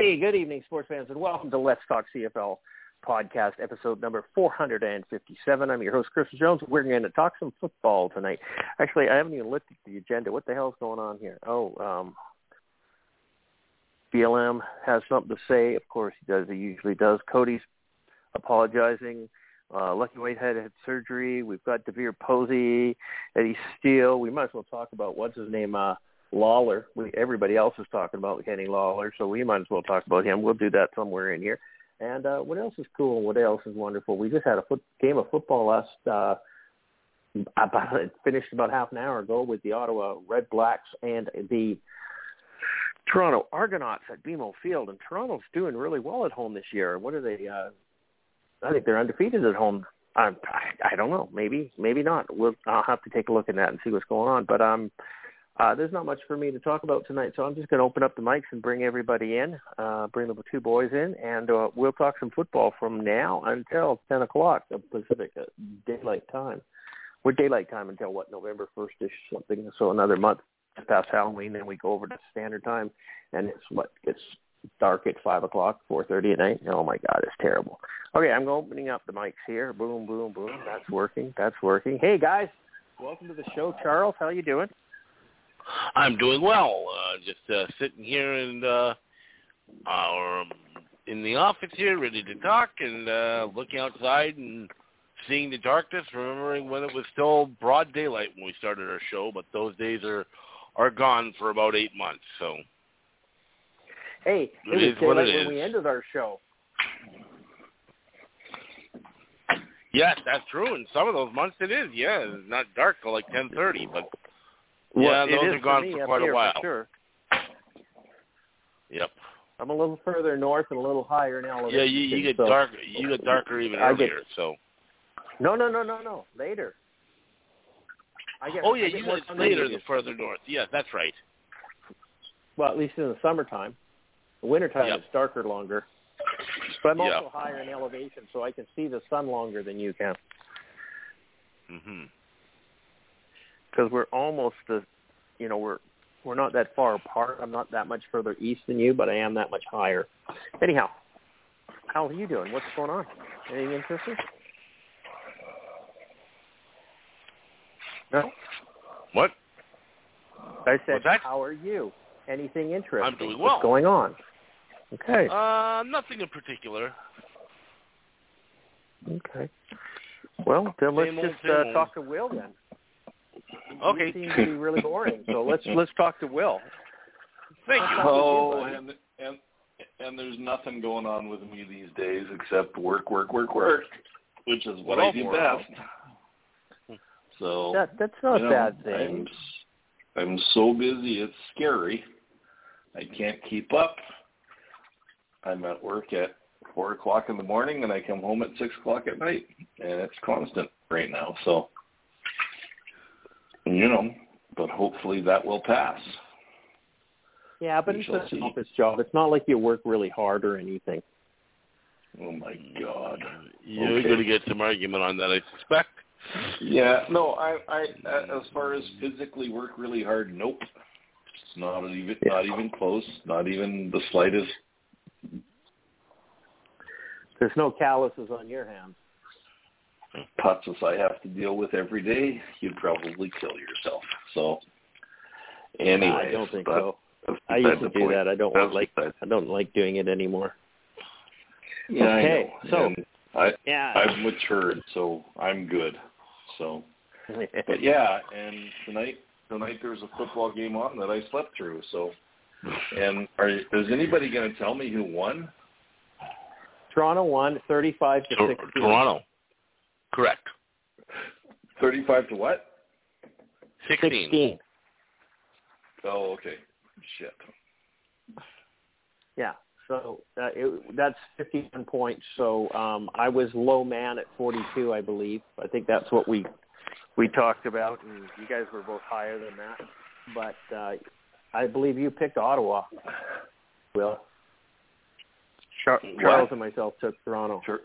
Hey, good evening, sports fans, and welcome to Let's Talk CFL podcast, episode number 457. I'm your host, Chris Jones. We're going to talk some football tonight. Actually, I haven't even looked at the agenda. What the hell's going on here? Oh, um, BLM has something to say. Of course, he does. He usually does. Cody's apologizing. Uh, Lucky Whitehead had surgery. We've got DeVier Posey, Eddie Steele. We might as well talk about what's his name, uh, Lawler. We, everybody else is talking about Kenny Lawler, so we might as well talk about him. We'll do that somewhere in here. And uh, what else is cool? What else is wonderful? We just had a foot, game of football last uh, about it finished about half an hour ago with the Ottawa Red Blacks and the Toronto Argonauts at BMO Field. And Toronto's doing really well at home this year. What are they? Uh, I think they're undefeated at home. I, I don't know. Maybe, maybe not. We'll, I'll have to take a look at that and see what's going on. But um, uh, there's not much for me to talk about tonight, so I'm just going to open up the mics and bring everybody in, uh, bring the two boys in, and uh, we'll talk some football from now until 10 o'clock of Pacific uh, Daylight Time. We're daylight time until what November 1st-ish something, so another month past Halloween, then we go over to standard time, and it's what gets dark at five o'clock, four thirty at night. Oh my God, it's terrible. Okay, I'm opening up the mics here. Boom, boom, boom. That's working. That's working. Hey guys, welcome to the show. Charles, how you doing? I'm doing well. Uh, just uh, sitting here in uh, um, in the office here, ready to talk, and uh, looking outside and seeing the darkness. Remembering when it was still broad daylight when we started our show, but those days are are gone for about eight months. So, hey, it, it is what daylight it when is. we ended our show. Yes, that's true. In some of those months, it is. Yeah, it's not dark till like ten thirty, but Well, yeah, those are gone me for quite a while. Sure. Yep. I'm a little further north and a little higher in elevation. Yeah, you, you get so- dark. You get darker even I get- earlier. So. No, no, no, no, no. Later. I get. Oh yeah, get you get later the further north. Yeah, that's right. Well, at least in the summertime. The wintertime Yep. it's darker longer. But I'm Yep. also higher in elevation, so I can see the sun longer than you can. Mhm. Because we're almost the, you know, we're we're not that far apart. I'm not that much further east than you, but I am that much higher. Anyhow, how are you doing? What's going on? Anything interesting? No. What? I said, how are you? Anything interesting? I'm doing well. What's going on? Okay. Uh, nothing in particular. Okay. Well, then let's just uh, talk to Will then. Okay. You seem to be really boring, so let's let's talk to Will. Thank you. Oh, oh, and and and there's nothing going on with me these days except work, work, work, work, which is what I do wow. best. So That that's not you a know, bad I'm, thing. s- I'm so busy, it's scary. I can't keep up. I'm at work at four o'clock in the morning, and I come home at six o'clock at night, and it's constant right now. So, you know, but hopefully that will pass. Yeah, but we it's shall an see. office job. It's not like you work really hard or anything. Oh my God. You're Okay. going to get some argument on that, I suspect. Yeah, no, I, I, uh, as far as physically work really hard, nope. It's not even, not even close, not even the slightest. There's no calluses on your hands. Putts I have to deal with every day, you'd probably kill yourself. So, anyway, I don't think but so. I beside used to do point. that. I don't That's want like I don't like doing it anymore. Yeah, I Okay, know. so- And I, Yeah. I've matured, so I'm good. So, but yeah, and tonight tonight there's a football game on that I slept through. So, and are is anybody going to tell me who won? Toronto won 35 to Tor- 16. Toronto. Correct. Thirty-five to what? 16. 16. Oh, okay. Shit. Yeah. So uh, it, that's 51 points. So um, I was low man at 42, I believe. I think that's what we we talked about, and you guys were both higher than that. But uh, I believe you picked Ottawa. Will Char- Charles and myself took Toronto. Sure.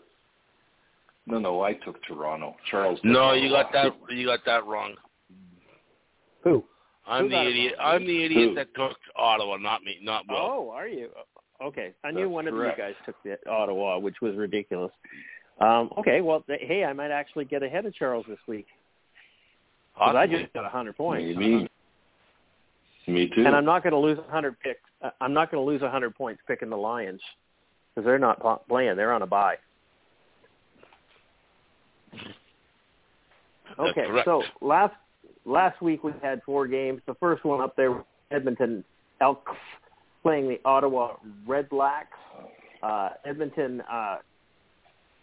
No, no, I took Toronto. Charles. took No, you got that. You got that wrong. Who? I'm Who the idiot. wrong? I'm the idiot Who? that took Ottawa, not me, not Will. Oh, are you? Okay, I knew That's one correct. of you guys took the Ottawa, which was ridiculous. Um, okay, well, th- hey, I might actually get ahead of Charles this week because I just got a hundred points, Maybe. Me too. and I'm not going to lose a hundred picks. Uh, I'm not going to lose a hundred points picking the Lions because they're not pl- playing; they're on a bye. Okay, so last last week we had four games. The first one up there, was Edmonton Elks playing the Ottawa Red Blacks. Uh, Edmonton, uh,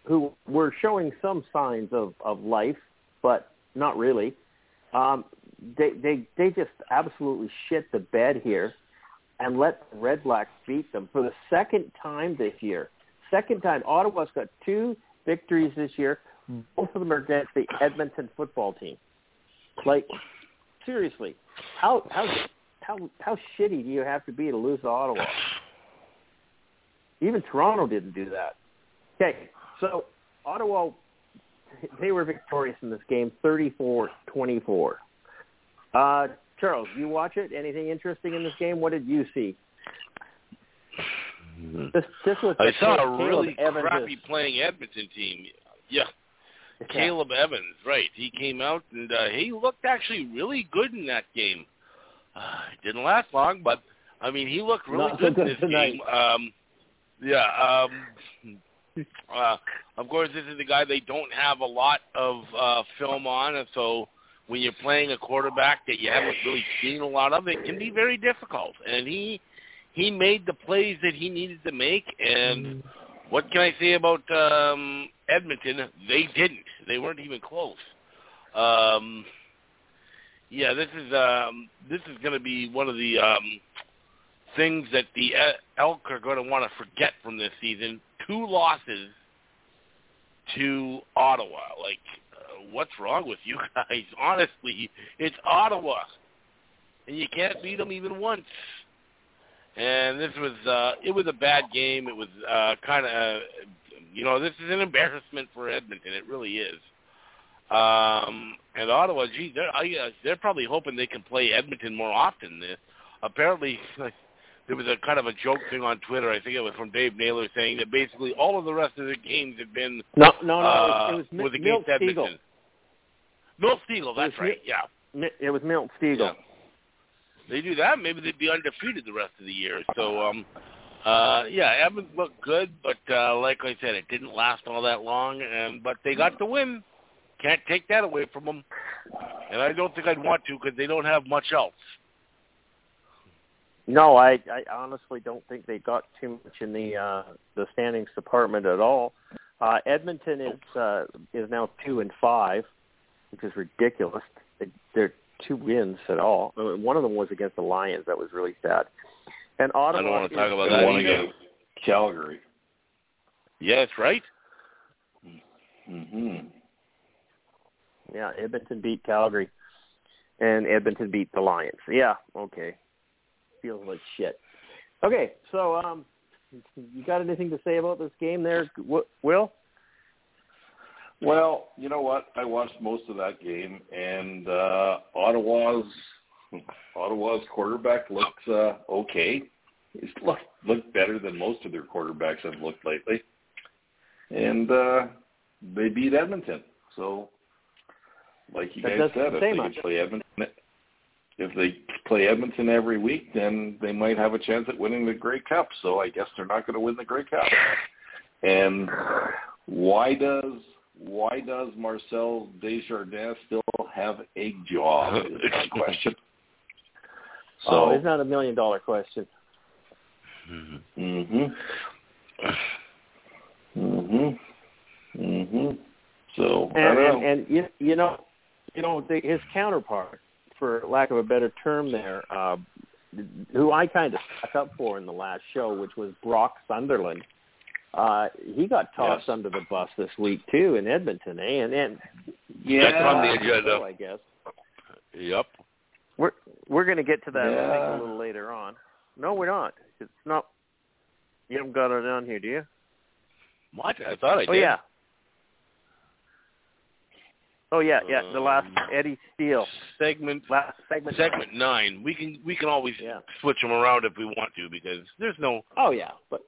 who were showing some signs of of life, but not really. Um, they they they just absolutely shit the bed here, and let the Red Blacks beat them for the second time this year. Second time, Ottawa's got two victories this year. Both of them are against the Edmonton football team. Like, seriously, how how how how shitty do you have to be to lose to Ottawa? Even Toronto didn't do that. Okay, so Ottawa, they were victorious in this game, 34-24. Uh, Charles, you watch it? Anything interesting in this game? What did you see? This this was I saw a really crappy playing Edmonton team. Yeah, Caleb Evans, right? He came out and uh, he looked actually really good in that game. Uh, it didn't last long, but I mean, he looked really Not good in this tonight. game. Um, yeah. Um, uh, of course, this is the guy they don't have a lot of uh, film on, and so when you're playing a quarterback that you haven't really seen a lot of, it can be very difficult. And he he made the plays that he needed to make, and what can I say about um, Edmonton? They didn't. They weren't even close. Um, yeah, this is um, this is going to be one of the um, things that the Elk are going to want to forget from this season. Two losses to Ottawa. Like, uh, what's wrong with you guys? Honestly, it's Ottawa, and you can't beat them even once. And this was uh, it was a bad game. It was uh, kind of you know this is an embarrassment for Edmonton. It really is. Um, and Ottawa, gee, they're I, uh, they're probably hoping they can play Edmonton more often. Uh, apparently, there was a kind of a joke thing on Twitter. I think it was from Dave Naylor saying that basically all of the rest of the games have been No, no, no. uh, it was, it was was Milt against Stegall. Edmonton. Milt Stegall, that's right. Yeah. It was Milt Stegall. Yeah. They do that, maybe they'd be undefeated the rest of the year. So, um, uh, yeah, Evans looked good, but uh, like I said, it didn't last all that long. And but they got the win. Can't take that away from them. And I don't think I'd want to because they don't have much else. No, I, I honestly don't think they got too much in the uh, the standings department at all. Uh, Edmonton is uh, is now two and five, which is ridiculous. They, they're two wins at all. Uh, One of them was against the Lions. That was really sad. And Ottawa I don't want to talk about and that one either. against Calgary. Yes, right. hmm Yeah, Edmonton beat Calgary, and Edmonton beat the Lions. Yeah, okay. Feels like shit. Okay, so um, you got anything to say about this game there, Wi- Will? Well, you know what? I watched most of that game, and uh, Ottawa's Ottawa's quarterback looks uh, okay. He's looked looked better than most of their quarterbacks have looked lately, and uh, they beat Edmonton. So, like you That guys said, if they much. play Edmonton, if they play Edmonton every week, then they might have a chance at winning the Grey Cup. So I guess they're not going to win the Grey Cup. And why does why does Marcel Desjardins still have a job? Is my question. oh, So, it's not a million dollar question. mhm, mhm, mhm. So And and, and you you know you know the, his counterpart, for lack of a better term, there, uh, who I kind of stuck up for in the last show, which was Brock Sunderland. Uh, he got tossed Yes. under the bus this week too in Edmonton, eh? And and Yeah, That's on the agenda. I guess Yep. We're we're going to get to that I think, Yeah. a little later on. No, we're not. It's not. You haven't got it on here, do you? What? I thought I did. Oh yeah. Oh yeah, yeah. The last Um, Eddie Steele Segment last segment. segment nine. We can we can always Yeah. switch them around if we want to because there's no. Oh yeah, but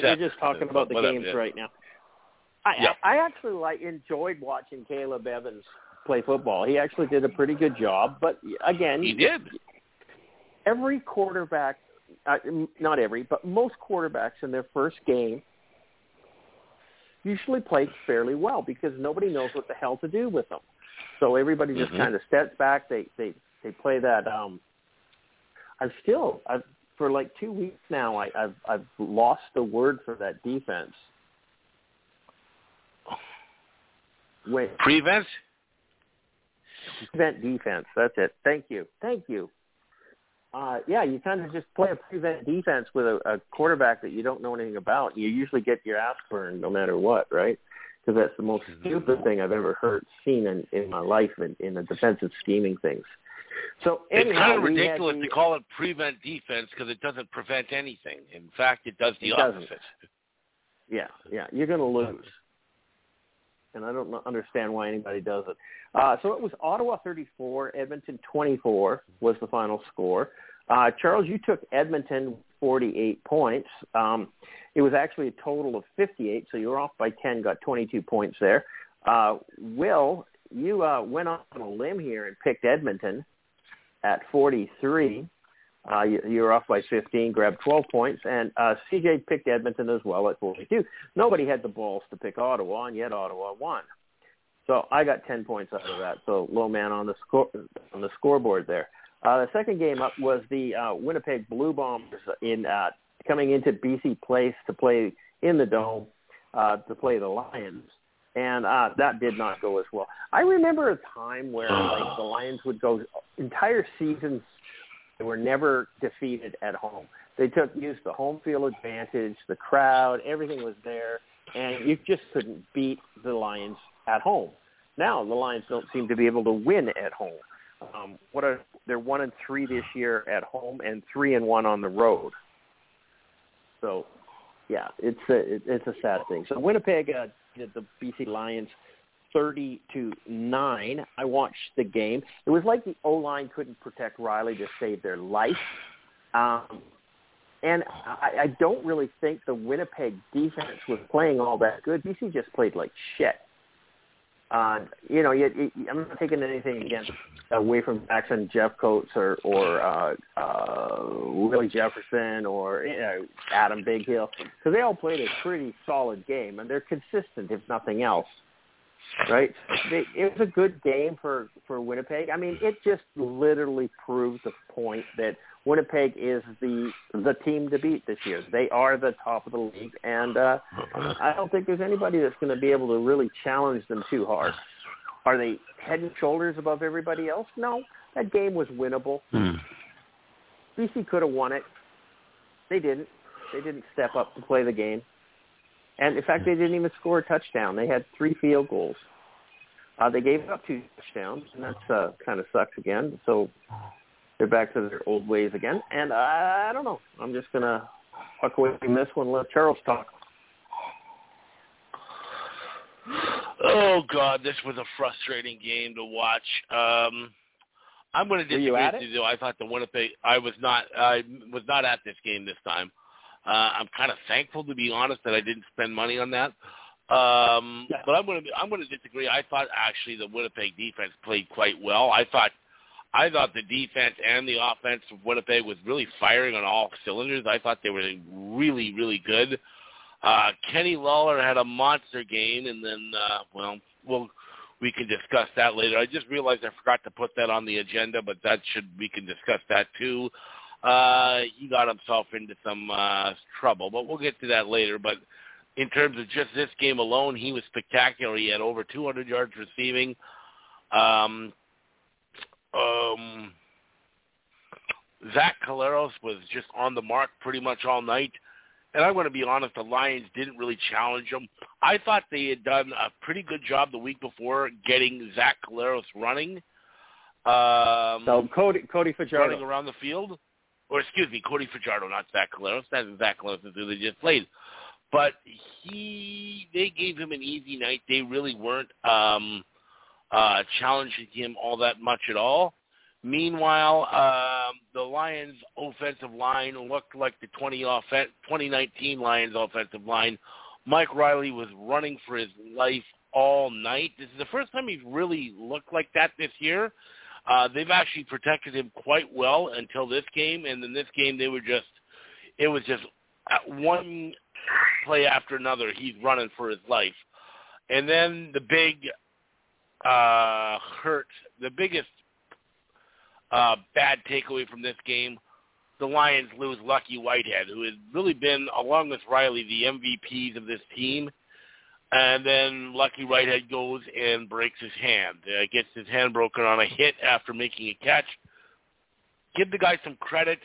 we're just talking about the whatever, games yeah. right now. I, Yeah. I I actually like enjoyed watching Caleb Evans play football. He actually did a pretty good job, but again, He did. every quarterback, uh, not every, but most quarterbacks in their first game usually play fairly well because nobody knows what the hell to do with them. So everybody just Mhm. kind of steps back. They they they play that. um I've still I've for like two weeks now. I, I've I've lost the word for that defense. Wait, Prevent. Prevent defense. That's it. Thank you. Thank you. Uh, yeah, you kind of just play a prevent defense with a, a quarterback that you don't know anything about. You usually get your ass burned no matter what, right? Because that's the most stupid thing I've ever heard, seen in, in my life in, in the defensive scheming things. So It's kind of ridiculous the- to call it prevent defense because it doesn't prevent anything. In fact, it does the It doesn't. opposite. Yeah, yeah, you're going to lose, and I don't understand why anybody does it. Uh, so it was Ottawa 34, Edmonton 24 was the final score. Uh, Charles, you took Edmonton 48 points. Um, it was actually a total of 58, so you were off by 10, got 22 points there. Uh, Will, you uh, went on a limb here and picked Edmonton at 43. Uh, you, you were off by 15, grabbed 12 points, and uh, CJ picked Edmonton as well at 42. Nobody had the balls to pick Ottawa, and yet Ottawa won. So I got 10 points out of that. So low man on the score on the scoreboard there. Uh, the second game up was the uh, Winnipeg Blue Bombers in uh, coming into BC Place to play in the dome uh, to play the Lions, and uh, that did not go as well. I remember a time where like the Lions would go entire seasons they were never defeated at home. They took used the home field advantage, the crowd, everything was there, and you just couldn't beat the Lions at home. Now the Lions don't seem to be able to win at home. Um, what are they're one and three this year at home and three and one on the road. So, yeah, it's a it, it's a sad thing. So Winnipeg uh, the BC Lions thirty to nine. I watched the game. It was like the O line couldn't protect Reilly to save their life. Um, and I, I don't really think the Winnipeg defense was playing all that good. BC just played like shit. Uh, you know, you, you, I'm not taking anything against away from Jackson, Jeff Coates, or or uh, uh, Willie Jefferson, or you know, Adam Bighill, because they all played a pretty solid game, and they're consistent, if nothing else. Right? They, it was a good game for for Winnipeg. I mean, it just literally proves the point that Winnipeg is the the team to beat this year. They are the top of the league, and uh, I don't think there's anybody that's going to be able to really challenge them too hard. Are they head and shoulders above everybody else? No. That game was winnable. BC could have won it. They didn't. They didn't step up to play the game. And in fact, they didn't even score a touchdown. They had three field goals. Uh, they gave up two touchdowns, and that's uh, kind of sucks again. So they're back to their old ways again. And I, I don't know. I'm just gonna fuck away from this one. Let Charles talk. Oh God, this was a frustrating game to watch. Um, I'm going to disagree with it? you. Though. I thought the Winnipeg. I was not. I was not at this game this time. Uh, I'm kind of thankful, to be honest, that I didn't spend money on that. Um, Yeah. But I'm going to. I'm going to disagree. I thought actually the Winnipeg defense played quite well. I thought. I thought the defense and the offense of Winnipeg was really firing on all cylinders. I thought they were really, really good. Uh, Kenny Lawler had a monster game, and then, uh, well, we'll we can discuss that later. I just realized I forgot to put that on the agenda, but that should we can discuss that too. Uh, he got himself into some uh, trouble, but we'll get to that later. But in terms of just this game alone, he was spectacular. He had over 200 yards receiving. Um, um, Zach Collaros was just on the mark pretty much all night. And I'm going to be honest, the Lions didn't really challenge them. I thought they had done a pretty good job the week before getting Zach Collaros running. Um, so Cody Cody Fajardo running around the field, or excuse me, Cody Fajardo, not Zach Collaros. That's Zach Collaros who they just played. But he, they gave him an easy night. They really weren't um, uh, challenging him all that much at all. Meanwhile, um, the Lions' offensive line looked like the 20 offen- 2019 Lions' offensive line. Mike Reilly was running for his life all night. This is the first time he's really looked like that this year. Uh, they've actually protected him quite well until this game, and in this game they were just, it was just one play after another. He's running for his life, and then the big uh, hurt, the biggest uh, bad takeaway from this game, the Lions lose Lucky Whitehead, who has really been, along with Reilly, the MVPs of this team. And then Lucky Whitehead goes and breaks his hand. Uh, gets his hand broken on a hit after making a catch. Give the guy some credit.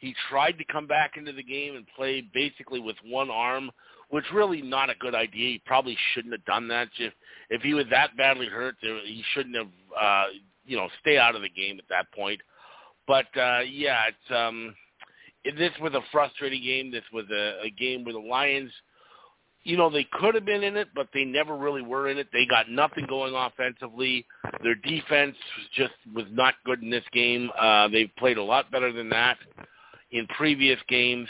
He tried to come back into the game and play basically with one arm, which really not a good idea. He probably shouldn't have done that. If if he was that badly hurt, he shouldn't have uh, you know, stay out of the game at that point. But uh, yeah, it's um, this was a frustrating game. This was a, a game where the Lions, you know, they could have been in it, but they never really were in it. They got nothing going offensively. Their defense just was not good in this game. Uh, they've played a lot better than that in previous games.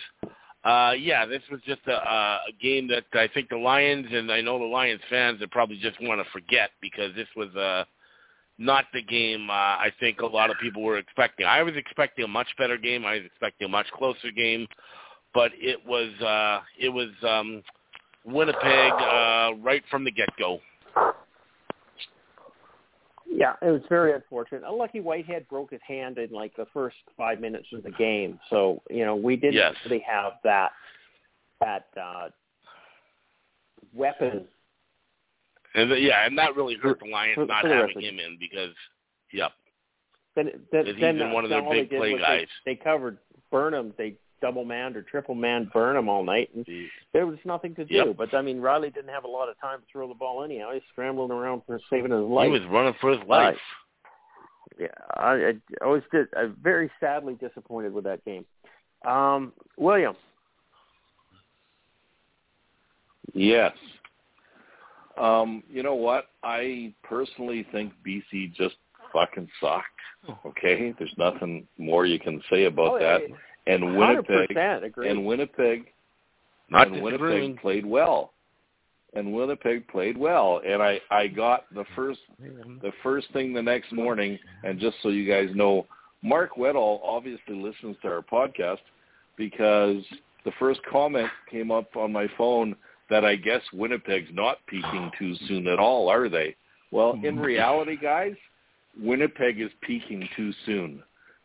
Uh, yeah, this was just a, a game that I think the Lions and I know the Lions fans that probably just want to forget because this was a not the game uh, I think a lot of people were expecting. I was expecting a much better game. I was expecting a much closer game, but it was uh, it was um, Winnipeg uh, right from the get go. Yeah, it was very unfortunate. Unlucky Whitehead broke his hand in like the first five minutes of the game, so you know we didn't yes. really have that that uh, weapon and yeah, and that really hurt the Lions for, not for having him in because, yep. Then, then, he's then been one of their big play guys. They, they covered Burnham. They double manned or triple manned Burnham all night, and there was nothing to do. Yep. But I mean, Reilly didn't have a lot of time to throw the ball anyhow. He's scrambling around for saving his life. He was running for his life. Uh, yeah, I, I was just, I'm very sadly disappointed with that game. Um, William. Yes. Um, you know what? I personally think BC just fucking sucked. Okay, there's nothing more you can say about oh, that. And Winnipeg agree. and Winnipeg Not and Winnipeg played well. And Winnipeg played well. And I I got the first the first thing the next morning. And just so you guys know, Mark Weddall obviously listens to our podcast because the first comment came up on my phone that I guess Winnipeg's not peaking too soon at all, are they? Well, in reality, guys, Winnipeg is peaking too soon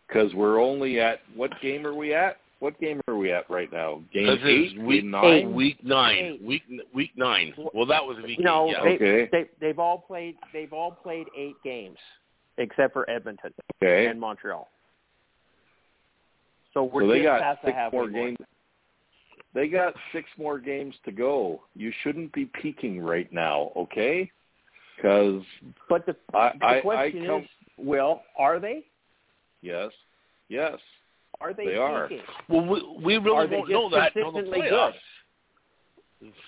because we're only at what game are we at? What game are we at right now? Game this eight, week nine, eight. week nine, week week nine. Well, that was week no, eight. Yeah. They, okay. They, they've all played. They've all played eight games, except for Edmonton okay. and Montreal. So we're so they got past six the halfway more games. They got six more games to go. You shouldn't be peaking right now, okay? Because but the, I, the question I, I come, is, well, are they? Yes, yes. Are they? They are. Well, we, we really are won't know that until the playoffs.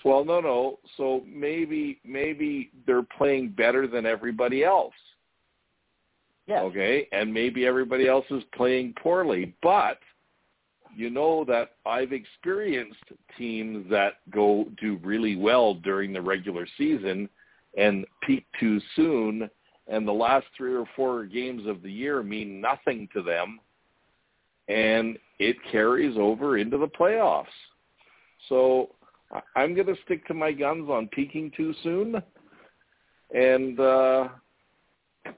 Well, no, no. So maybe maybe they're playing better than everybody else. Yes. Okay, and maybe everybody else is playing poorly, but you know that I've experienced teams that go do really well during the regular season and peak too soon and the last three or four games of the year mean nothing to them and it carries over into the playoffs. So I'm going to stick to my guns on peaking too soon and uh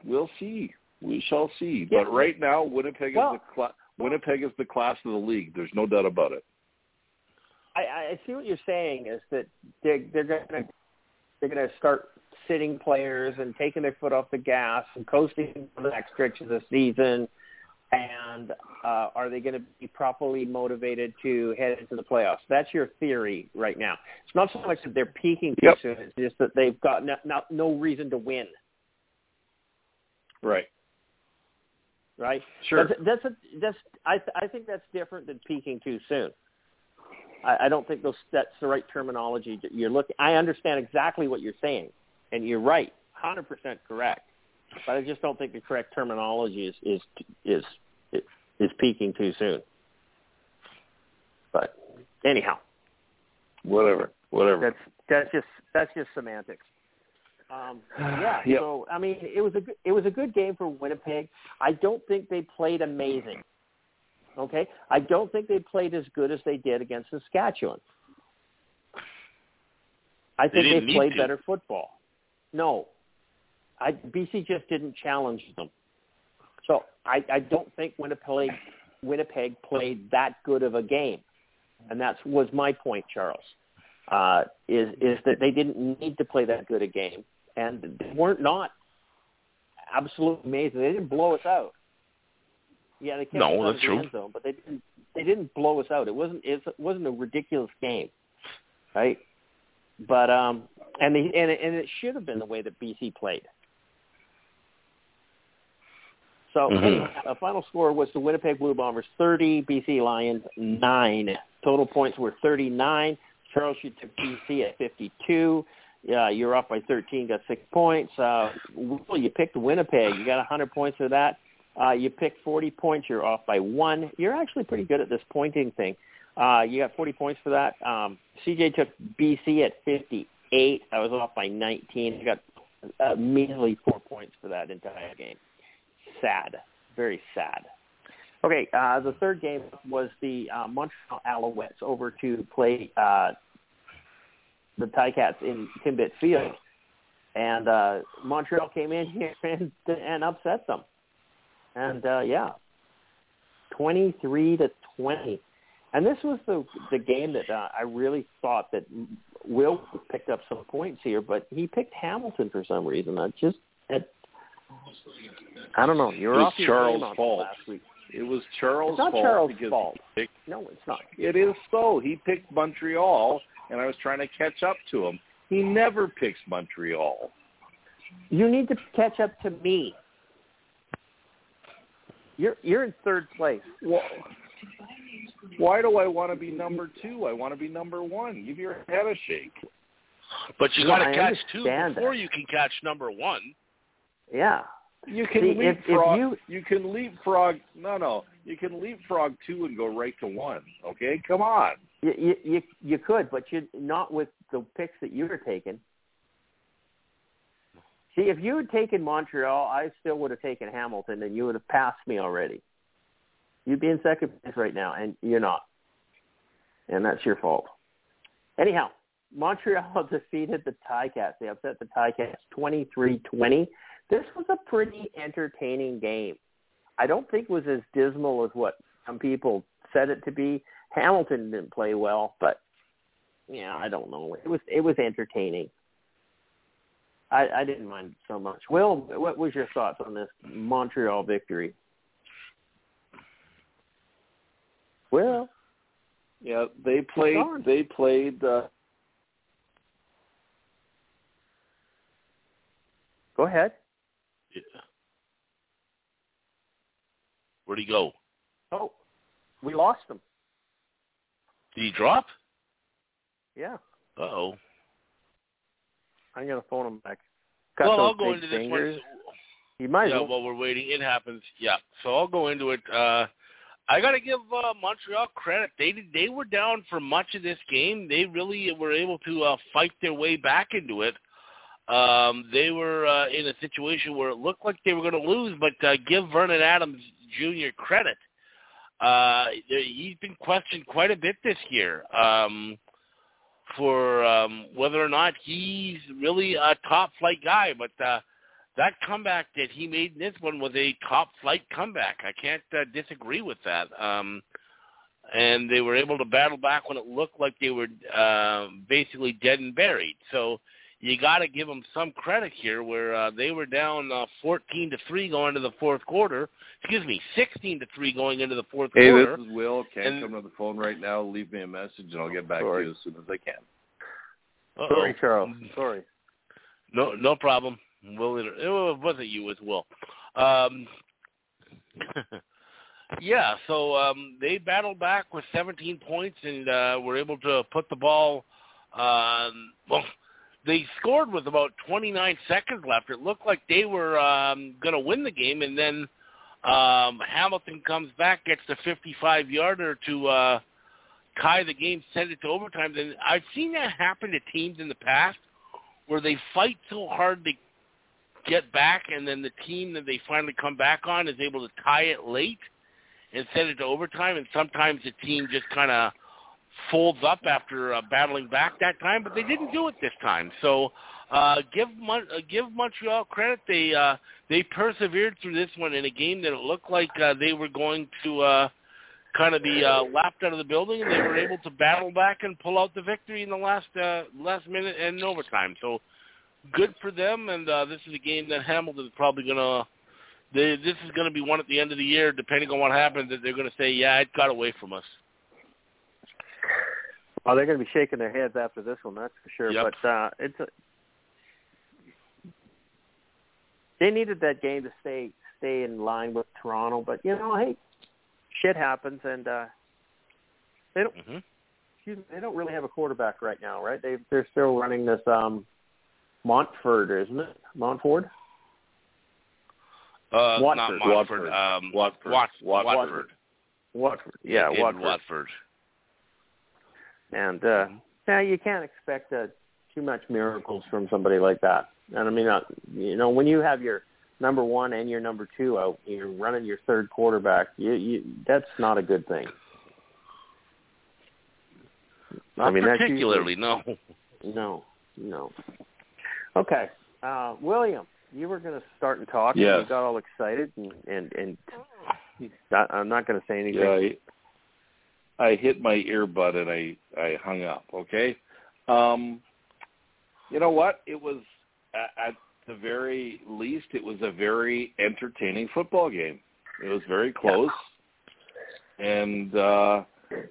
we'll see. We shall see. Yeah. But right now Winnipeg well, is the cl- Winnipeg is the class of the league. There's no doubt about it. I, I see what you're saying is that they're, they're going to they're going to start sitting players and taking their foot off the gas and coasting for the next stretch of the season. and uh, are they going to be properly motivated to head into the playoffs? That's your theory right now. It's not so much that they're peaking too Yep. soon; it's just that they've got no, no, no reason to win. Right. Right? Sure. That's that's, a, that's I th- I think that's different than peaking too soon. I, I don't think those that's the right terminology. that You're looking. I understand exactly what you're saying, and you're right, hundred percent correct. But I just don't think the correct terminology is is is is, is peaking too soon. But anyhow, Whatever. Whatever. that's that's just that's just semantics. Um, yeah. Yep. So I mean, it was a good, it was a good game for Winnipeg. I don't think they played amazing. Okay, I don't think they played as good as they did against Saskatchewan. I think they, didn't played to. better football. No, I BC just didn't challenge them. So I, I don't think Winnipeg Winnipeg played that good of a game, and that was my point, Charles. Uh, is is that they didn't need to play that good a game, and they weren't not absolutely amazing. They didn't blow us out. Yeah, they kept No, us out of that's the true. end zone, but they didn't. They didn't blow us out. It wasn't. It wasn't a ridiculous game, right? But um, and the and it, and it should have been the way that BC played. So Mhm. anyway, a final score was the Winnipeg Blue Bombers 30, BC Lions 9. Total points were 39. Charles, you took BC at 52. Yeah, you're off by 13, got six points. Uh, Will, you picked Winnipeg. You got a 100 points for that. Uh, you picked 40 points. You're off by one. You're actually pretty good at this pointing thing. Uh, you got 40 points for that. Um, CJ took BC at 58. I was off by 19. I got uh, measly four points for that entire game. Sad, very sad. Okay, uh, the third game was the uh, Montreal Alouettes over to play uh, the Ticats in Timbit Field, and uh, Montreal came in here and, and upset them, and uh, yeah, twenty-three to twenty. And this was the the game that uh, I really thought that Will picked up some points here, but he picked Hamilton for some reason. I just, I don't know. You're It was off Charles' fault. last week. It was Charles' It's not fault Charles' fault. picked No, it's not. It is so. He picked Montreal, and I was trying to catch up to him. He never picks Montreal. You need to catch up to me. You're you're in third place. Well, why do I want to be number two? I want to be number one. Give your head a shake. But you Well, got to catch two before that. you can catch number one. Yeah. You can See, if- if leapfrog. you- you can leapfrog. No, no. You can leapfrog two and go right to one. Okay, come on. You you you, you could, but you not with the picks that you were taking. See, if you had taken Montreal, I still would have taken Hamilton, and you would have passed me already. You'd be in second place right now, and you're not, and that's your fault. Anyhow, Montreal defeated the Ticats. They upset the Ticats 23-20. This was a pretty entertaining game. I don't think it was as dismal as what some people said it to be. Hamilton didn't play well, but yeah, I don't know. It was it was entertaining. I, I didn't mind so much. Will, what was your thoughts on this Montreal victory? Well, Yeah, they played. They played. Uh, go ahead. Yeah. Where'd he go? Oh, we lost him. Did he drop? Yeah, Uh-oh. I'm gonna phone him back. Got well, I'll go into this fingers. one. You might yeah, well. while we're waiting, it happens. Yeah, so I'll go into it. Uh, I got to give uh, Montreal credit. They they were down for much of this game. They really were able to uh, fight their way back into it. Um, they were uh, in a situation where it looked like they were going to lose, but uh, give Vernon Adams Jr. credit. Uh, he's been questioned quite a bit this year um, for um, whether or not he's really a top flight guy, but. Uh, that comeback that he made in this one was a top flight comeback. I can't uh, disagree with that. Um, and they were able to battle back when it looked like they were uh, basically dead and buried. So you got to give them some credit here, where uh, they were down uh, 14 to three going into the fourth quarter. Excuse me, 16 to three going into the fourth hey, quarter. this is Will. Can't And- come to the phone right now. Leave me a message, and I'll get back Sorry. to you as soon as I can. Uh-oh. Sorry, Charles. Sorry. No, no problem. Will, it it wasn't you, it was Will. Um, yeah, so um, they battled back with 17 points and uh, were able to put the ball. Um, well, they scored with about 29 seconds left. It looked like they were um, going to win the game, and then um, Hamilton comes back, gets the 55-yarder to uh, tie the game, send it to overtime. And I've seen that happen to teams in the past where they fight so hard to get back, and then the team that they finally come back on is able to tie it late and send it to overtime. And sometimes the team just kind of folds up after uh, battling back that time, but they didn't do it this time. So uh, give uh, give Montreal credit. They uh, they persevered through this one in a game that it looked like uh, they were going to uh, kind of be uh, laughed out of the building, and they were able to battle back and pull out the victory in the last uh, last minute and overtime. So good for them, and uh, this is a game that Hamilton is probably going to. They, this is going to be one at the end of the year, depending on what happens. That they're going to say, "Yeah, it got away from us." Well, they're going to be shaking their heads after this one, that's for sure. Yep. But uh, it's a, they needed that game to stay stay in line with Toronto. But you know, hey, shit happens, and uh, they don't. hmm Excuse me, they don't really have a quarterback right now, right? They they're still running this um, Montford, isn't it? Montford. Uh, Watford. not Montford. Watford. Um, Watford. Wat- Watford. Watford. Watford. Yeah, In Watford. Watford. And uh, yeah, you can't expect uh, too much miracles from somebody like that. And I mean, uh, you know, when you have your number one and your number two out, you're running your third quarterback. You, you that's not a good thing. Not I mean, that's particularly, no. usually- no, no. Okay, uh, William, you were going to start and talk. Yes. And you got all excited, and and and I- I'm not going to say anything. Yeah, I, hit my earbud and I I hung up. Okay, um, you know what? It was at, the very least, it was a very entertaining football game. It was very close, and uh,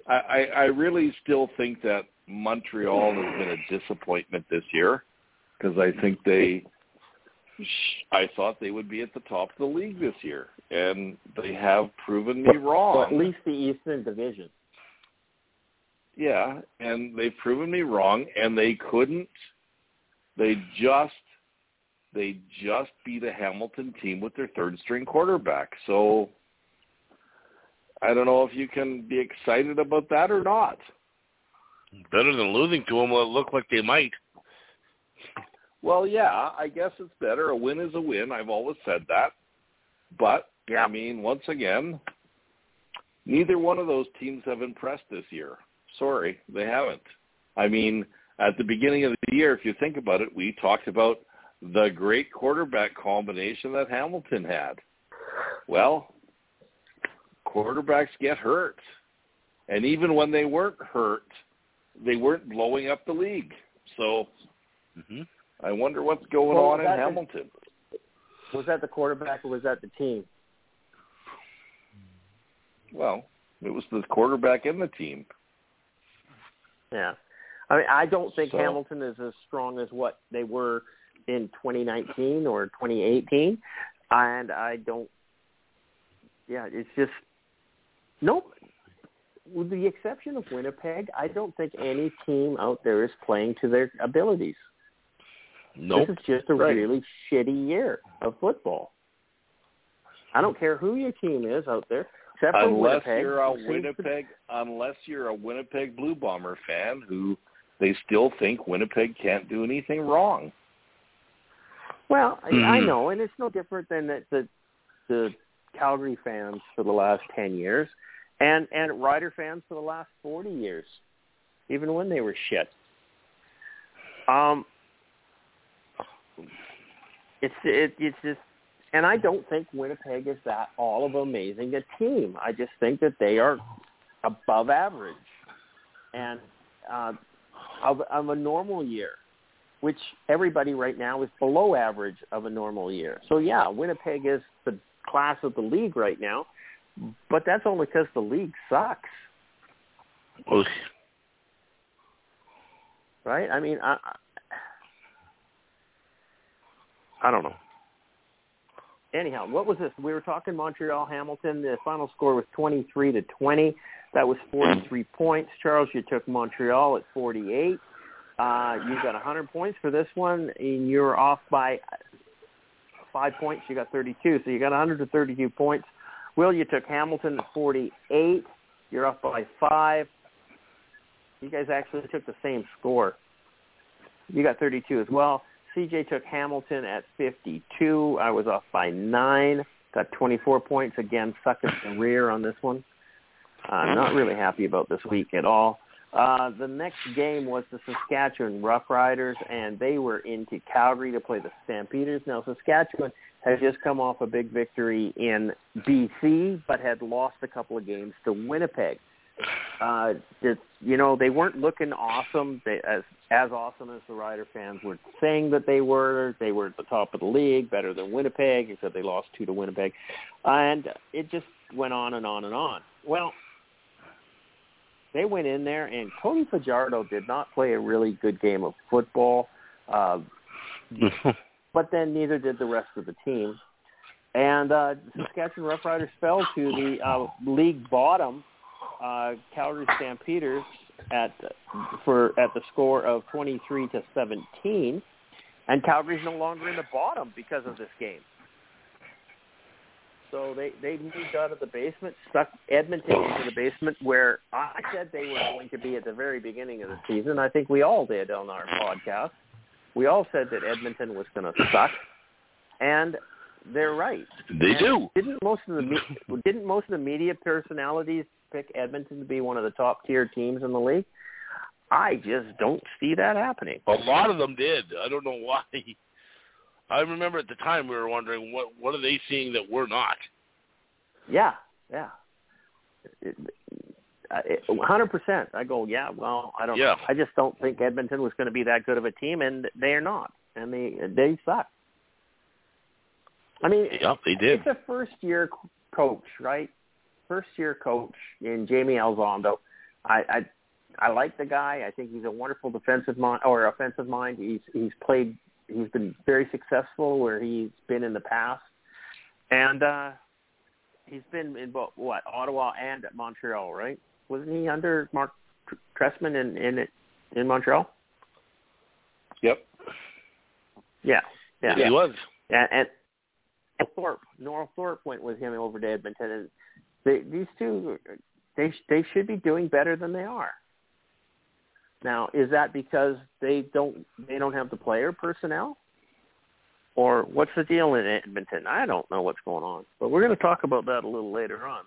I, I I really still think that Montreal has been a disappointment this year because I think they. I thought they would be at the top of the league this year, and they have proven me wrong. Well, at least the Eastern Division. Yeah, and they've proven me wrong, and they couldn't. They just, they just beat a Hamilton team with their third string quarterback. So I don't know if you can be excited about that or not. Better than losing to them. Well, it looked like they might. Well, yeah, I guess it's better. A win is a win. I've always said that. But Yeah. I mean, once again, neither one of those teams have impressed this year. Sorry, they haven't. I mean, at the beginning of the year, if you think about it, we talked about the great quarterback combination that Hamilton had. Well, quarterbacks get hurt. And even when they weren't hurt, they weren't blowing up the league. So hmm I wonder what's going Well, on in that is- Hamilton. Was that the quarterback or was that the team? Well, it was the quarterback and the team. Yeah. I mean, I don't think So- Hamilton is as strong as what they were in 2019 or 2018, and I don't. Yeah, it's just nope. With the exception of Winnipeg, I don't think any team out there is playing to their abilities. Nope. This is just a Right. really shitty year of football. I don't care who your team is out there, except for Unless Winnipeg. you're a who to- Winnipeg, unless you're a Winnipeg Blue Bomber fan who they still think Winnipeg can't do anything wrong. Well, I, I Mhm. know, and it's no different than the, the the Calgary fans for the last ten years, and and Rider fans for the last forty years, even when they were shit. Um, it's it, it's just, and I don't think Winnipeg is that all of amazing a team. I just think that they are above average, and uh, of, of a normal year. which everybody right now is below average of a normal year. So yeah, Winnipeg is the class of the league right now, but that's only because the league sucks. Well, right? I mean, I, I don't know. Anyhow, what was this? We were talking Montreal Hamilton. The final score was 23 to 20. That was 43 points. Charles, you took Montreal at 48. Uh, you got 100 points for this one, and you're off by five points. You got 32, so you got 132 points. Will, you took Hamilton at 48. You're off by five. You guys actually took the same score. You got 32 as well. CJ took Hamilton at 52. I was off by nine. Got 24 points. Again, sucked in the rear on this one. Uh, not really happy about this week at all. Uh, the next game was the Saskatchewan Roughriders, and they were into Calgary to play the Stampeders. Now, Saskatchewan had just come off a big victory in BC, but had lost a couple of games to Winnipeg uh, it's, you know, they weren't looking awesome. They as as awesome as the Rider fans were saying that they were. They were at the top of the league, better than Winnipeg, except they lost two to Winnipeg, and it just went on and on and on. Well, they went in there, and Cody Fajardo did not play a really good game of football, uh, but then neither did the rest of the team. And uh, Saskatchewan Roughriders fell to the uh, league bottom uh, Calgary Stampeders at for at the score of 23 to 17, and Calgary's no longer in the bottom because of this game. So they they moved out of the basement, stuck Edmonton into the basement, where I said they were going to be at the very beginning of the season. I think we all did on our podcast. We all said that Edmonton was going to suck, and they're right. They and do. Didn't most of the me- didn't most of the media personalities pick Edmonton to be one of the top tier teams in the league. I just don't see that happening. A lot of them did. I don't know why. I remember at the time we were wondering what what are they seeing that we're not. Yeah, yeah. Hundred percent. I go, yeah. Well, I don't. Yeah. I just don't think Edmonton was going to be that good of a team, and they are not, and they they suck. I mean, yeah, they did. It's a first year coach, right? First year coach in Jaime Elizondo. I, I I like the guy. I think he's a wonderful defensive mind or offensive mind. He's he's played. He's been very successful where he's been in the past, and uh, he's been in both what Ottawa and at Montreal, right? Wasn't he under Mark Trestman in in in Montreal? Yep. Yeah. Yeah. He was. And, and Thorpe, Noel Thorpe went with him over to Edmonton, and they, these two, they they should be doing better than they are. Now, is that because they don't they don't have the player personnel, or what's the deal in Edmonton? I don't know what's going on, but we're going to talk about that a little later on.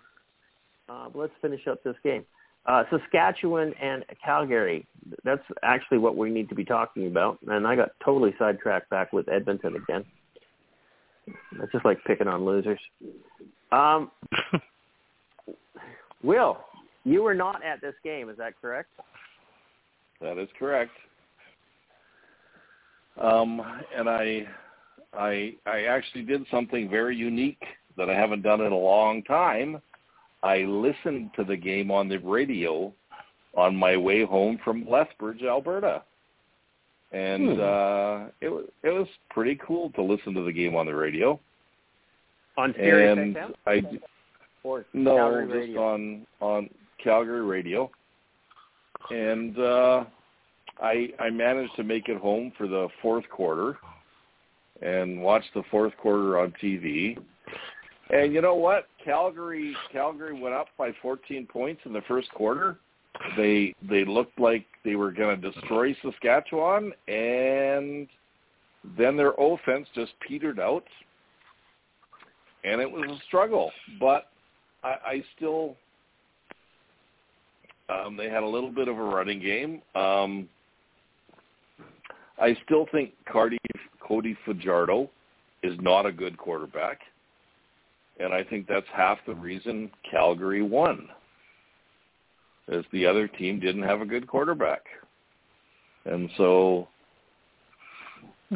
Uh, let's finish up this game. Uh, Saskatchewan and Calgary. That's actually what we need to be talking about. And I got totally sidetracked back with Edmonton again. I just like picking on losers. Um, Will, you were not at this game. Is that correct? That is correct. Um, and I, I, I actually did something very unique that I haven't done in a long time. I listened to the game on the radio on my way home from Lethbridge, Alberta, and hmm. uh, it was it was pretty cool to listen to the game on the radio. On Sirius and XM? I or no, Calgary just radio? on on Calgary radio, and uh, I I managed to make it home for the fourth quarter, and watch the fourth quarter on TV. And you know what? Calgary Calgary went up by 14 points in the first quarter. They they looked like they were going to destroy Saskatchewan, and then their offense just petered out, and it was a struggle. But I, I still um, they had a little bit of a running game. Um, I still think Cardi, Cody Fajardo is not a good quarterback, and I think that's half the reason Calgary won. Is the other team didn't have a good quarterback, and so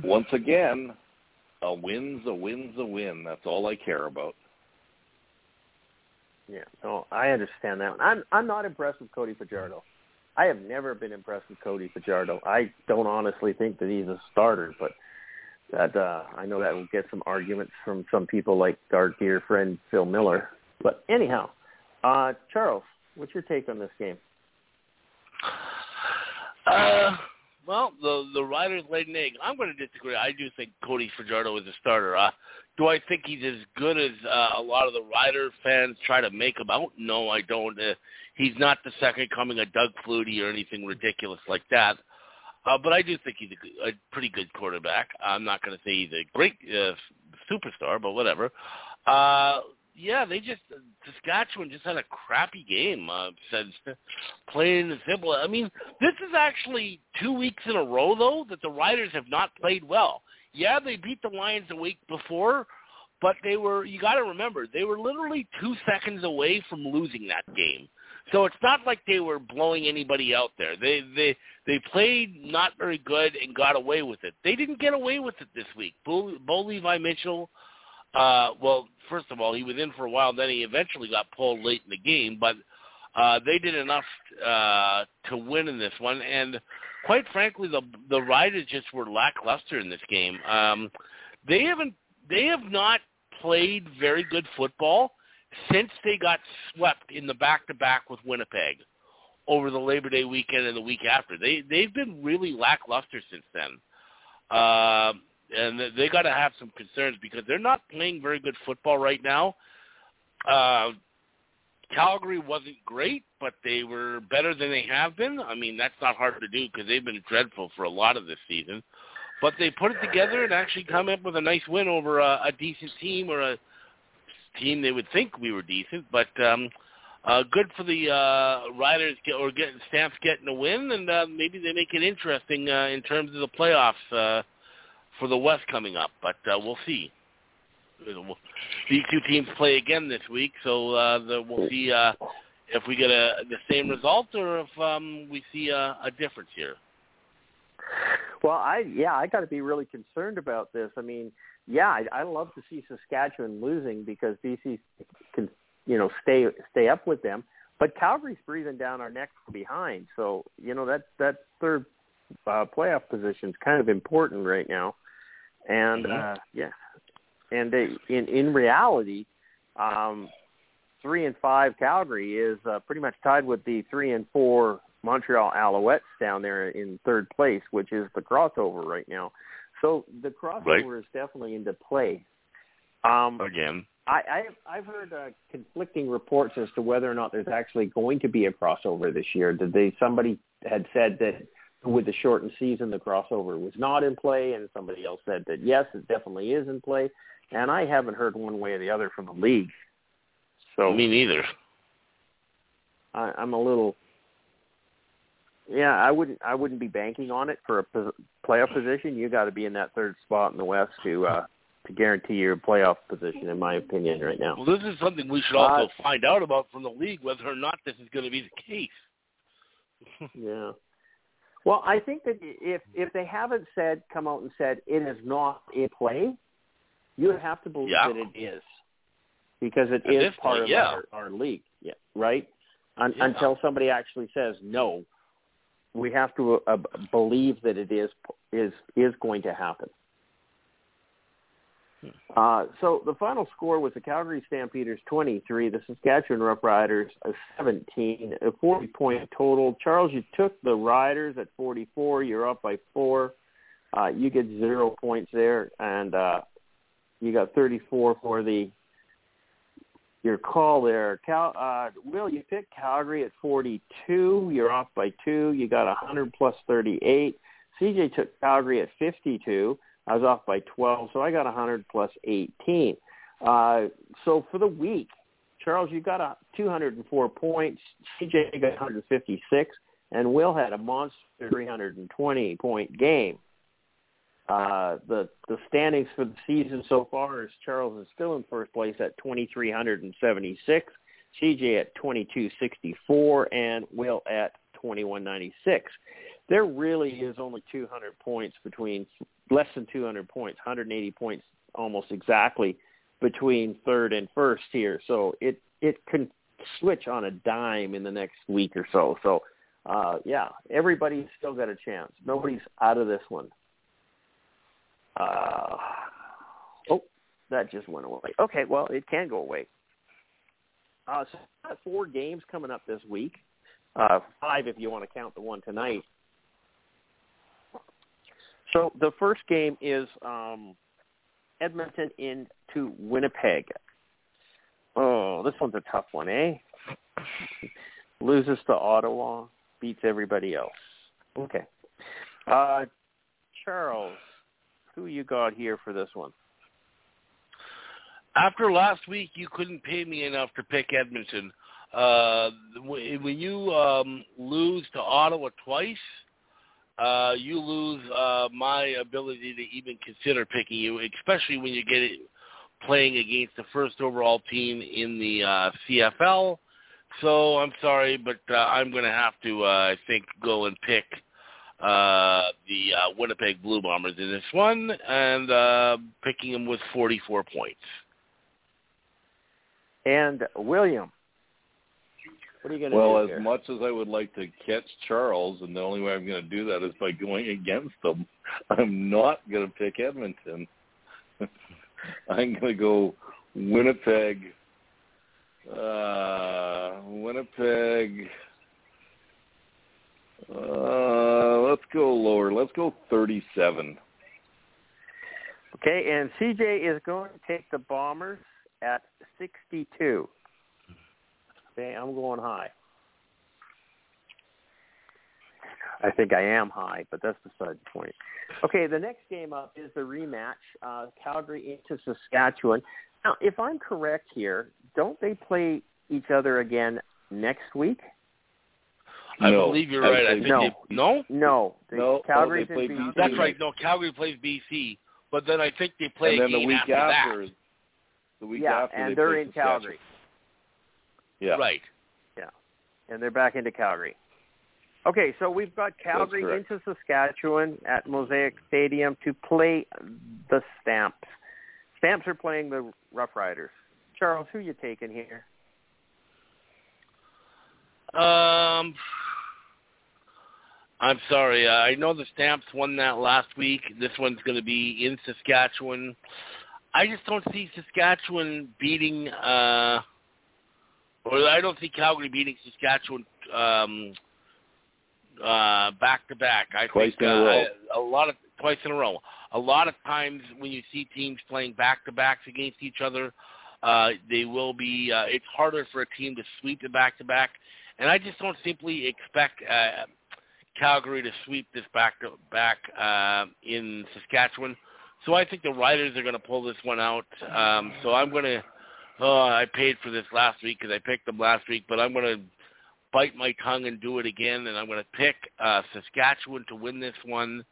once again, a win's a win's a win. That's all I care about. Yeah, no, I understand that. I'm I'm not impressed with Cody Fajardo. I have never been impressed with Cody Fajardo. I don't honestly think that he's a starter, but that uh I know that will get some arguments from some people like our dear friend Phil Miller. But anyhow, uh Charles, what's your take on this game? Uh well, the the Riders laid an egg. I'm going to disagree. I do think Cody Fajardo is a starter. Uh, do I think he's as good as uh, a lot of the Rider fans try to make him out? No, I don't. Uh, he's not the second coming of Doug Flutie or anything ridiculous like that. Uh, but I do think he's a, a pretty good quarterback. I'm not going to say he's a great uh, superstar, but whatever. Uh, yeah, they just Saskatchewan just had a crappy game. Uh, said plain and simple. I mean, this is actually two weeks in a row though that the Riders have not played well. Yeah, they beat the Lions a week before, but they were. You got to remember they were literally two seconds away from losing that game. So it's not like they were blowing anybody out there. They they they played not very good and got away with it. They didn't get away with it this week. Bo, Bo Levi Mitchell uh, well, first of all, he was in for a while. Then he eventually got pulled late in the game, but uh, they did enough uh, to win in this one. And quite frankly, the the Riders just were lackluster in this game. Um, they haven't they have not played very good football since they got swept in the back to back with Winnipeg over the Labor Day weekend and the week after. They they've been really lackluster since then. Uh, and they got to have some concerns because they're not playing very good football right now. Uh, Calgary wasn't great, but they were better than they have been. I mean, that's not hard to do because they've been dreadful for a lot of this season. But they put it together and actually come up with a nice win over a, a decent team or a team they would think we were decent. But um, uh, good for the uh, Riders get, or getting Stamps getting a win, and uh, maybe they make it interesting uh, in terms of the playoffs. Uh, for the West coming up, but uh, we'll see. These two teams play again this week, so uh, the, we'll see uh, if we get a, the same result or if um, we see a, a difference here. Well, I yeah, I got to be really concerned about this. I mean, yeah, I, I love to see Saskatchewan losing because BC can you know stay stay up with them, but Calgary's breathing down our necks behind. So you know that that third uh, playoff position is kind of important right now. And mm-hmm. uh, yeah, and they, in in reality, um, three and five Calgary is uh, pretty much tied with the three and four Montreal Alouettes down there in third place, which is the crossover right now. So the crossover right. is definitely into play. Um, Again, I, I've I've heard uh, conflicting reports as to whether or not there's actually going to be a crossover this year. Did they somebody had said that with the shortened season, the crossover was not in play, and somebody else said that yes, it definitely is in play. And I haven't heard one way or the other from the league. So me neither. I, I'm a little. Yeah, I wouldn't. I wouldn't be banking on it for a playoff position. You got to be in that third spot in the West to uh, to guarantee your playoff position, in my opinion, right now. Well, this is something we should also uh, find out about from the league, whether or not this is going to be the case. yeah. Well, I think that if if they haven't said come out and said it is not a play, you have to believe yeah. that it is because it At is part point, of yeah. our, our league, yeah, right? Un- yeah. Until somebody actually says no, we have to uh, believe that it is is is going to happen. Uh, so the final score was the Calgary Stampeders 23, the Saskatchewan Roughriders 17, a 40 point total. Charles, you took the Riders at 44. You're up by four. Uh, you get zero points there, and uh, you got 34 for the your call there. Cal, uh, Will, you picked Calgary at 42. You're off by two. You got 100 plus 38. CJ took Calgary at 52. I was off by 12, so I got 100 plus 18. Uh, so for the week, Charles, you got a 204 points. CJ got 156, and Will had a monster 320 point game. Uh, the the standings for the season so far is Charles is still in first place at 2376, CJ at 2264, and Will at 2196. There really is only 200 points between less than 200 points, 180 points almost exactly between third and first here. So it it can switch on a dime in the next week or so. So uh, yeah, everybody's still got a chance. Nobody's out of this one. Uh, oh, that just went away. Okay, well, it can go away. Uh, so four games coming up this week. Uh, five if you want to count the one tonight. So the first game is um, Edmonton into Winnipeg. Oh, this one's a tough one, eh? Loses to Ottawa, beats everybody else. Okay. Uh, Charles, who you got here for this one? After last week, you couldn't pay me enough to pick Edmonton. Uh, when you um, lose to Ottawa twice, uh, you lose uh, my ability to even consider picking you, especially when you get it playing against the first overall team in the uh, CFL. So I'm sorry, but uh, I'm going to have to, uh, I think, go and pick uh, the uh, Winnipeg Blue Bombers in this one, and uh, picking them with 44 points. And William, what are you going to well, do as here? much as I would like to catch Charles, and the only way I'm going to do that is by going against them, I'm not going to pick Edmonton. I'm going to go Winnipeg. Uh, Winnipeg. Uh, let's go lower. Let's go 37. Okay, and CJ is going to take the Bombers at 62. Okay, I'm going high. I think I am high, but that's beside the point. Okay, the next game up is the rematch, uh, Calgary into Saskatchewan. Now, if I'm correct here, don't they play each other again next week? I No, believe you're right. I think no. they, no, No, the No, Calgary's they play BC. BC. that's right. No, Calgary plays BC, but then I think they play and then a the week after, after, that. the week yeah, after and they they're play in Saskatchewan. Calgary, Yeah. Right. Yeah. And they're back into Calgary. Okay, so we've got Calgary into Saskatchewan at Mosaic Stadium to play the Stamps. Stamps are playing the Rough Riders. Charles, who you taking here? Um, I'm sorry. Uh, I know the Stamps won that last week. This one's going to be in Saskatchewan. I just don't see Saskatchewan beating, uh, or I don't see Calgary beating Saskatchewan um, uh, back to back. I Twice think in a uh, row. I- a lot of twice in a row. A lot of times when you see teams playing back to backs against each other, uh, they will be. Uh, it's harder for a team to sweep the back to back, and I just don't simply expect uh, Calgary to sweep this back to back uh, in Saskatchewan. So I think the Riders are going to pull this one out. Um, so I'm going to. Oh, I paid for this last week because I picked them last week, but I'm going to bite my tongue and do it again, and I'm going to pick uh, Saskatchewan to win this one,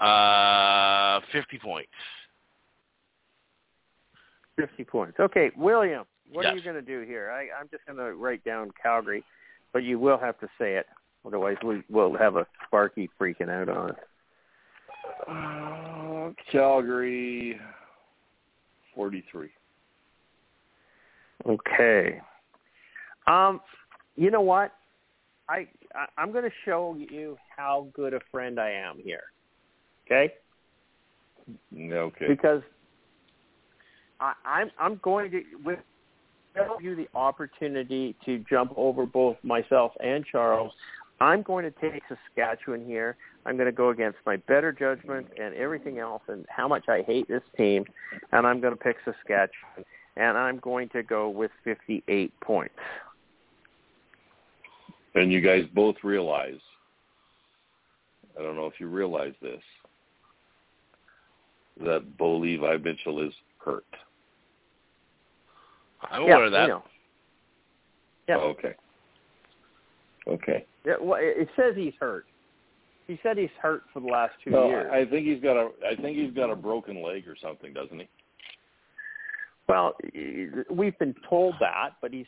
uh, 50 points. 50 points. Okay, William, what are you going to do here? I, I'm just going to write down Calgary, but you will have to say it. Otherwise, we, we will have a Sparky freaking out on us. Uh, Calgary, 43. Okay. Um, you know what? I, I I'm going to show you how good a friend I am here. Okay? Okay. Because I, I'm I'm going to with give you the opportunity to jump over both myself and Charles. I'm going to take Saskatchewan here. I'm going to go against my better judgment and everything else and how much I hate this team, and I'm going to pick Saskatchewan. And I'm going to go with 58 points. And you guys both realize, I don't know if you realize this, that Bo Levi Mitchell is hurt. I'm yeah, aware of that. I know. Yeah. Oh, okay. Okay. Yeah, well, it it says he's hurt. He said he's hurt for the last two No, years. I think he's got a. I think he's got a broken leg or something, doesn't he? Well, we've been told that, but he's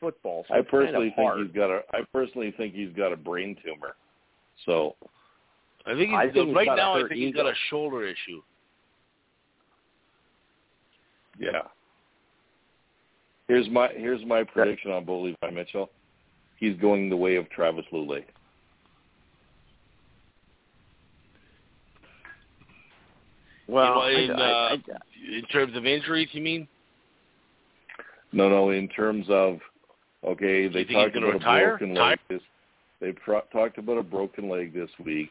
football. So I it's kind of personally think hard. he's got a. I personally think he's got a brain tumor. So I think he's I think right got a now. I think he's got a shoulder issue. Yeah. Here's my here's my prediction on Bo Levi Mitchell. He's going the way of Travis Lulay. Well, I- in, I- uh, I- in terms of injuries, you mean? No, no. In terms of okay, they talked about retire? a broken leg. This they pro- talked about a broken leg this week,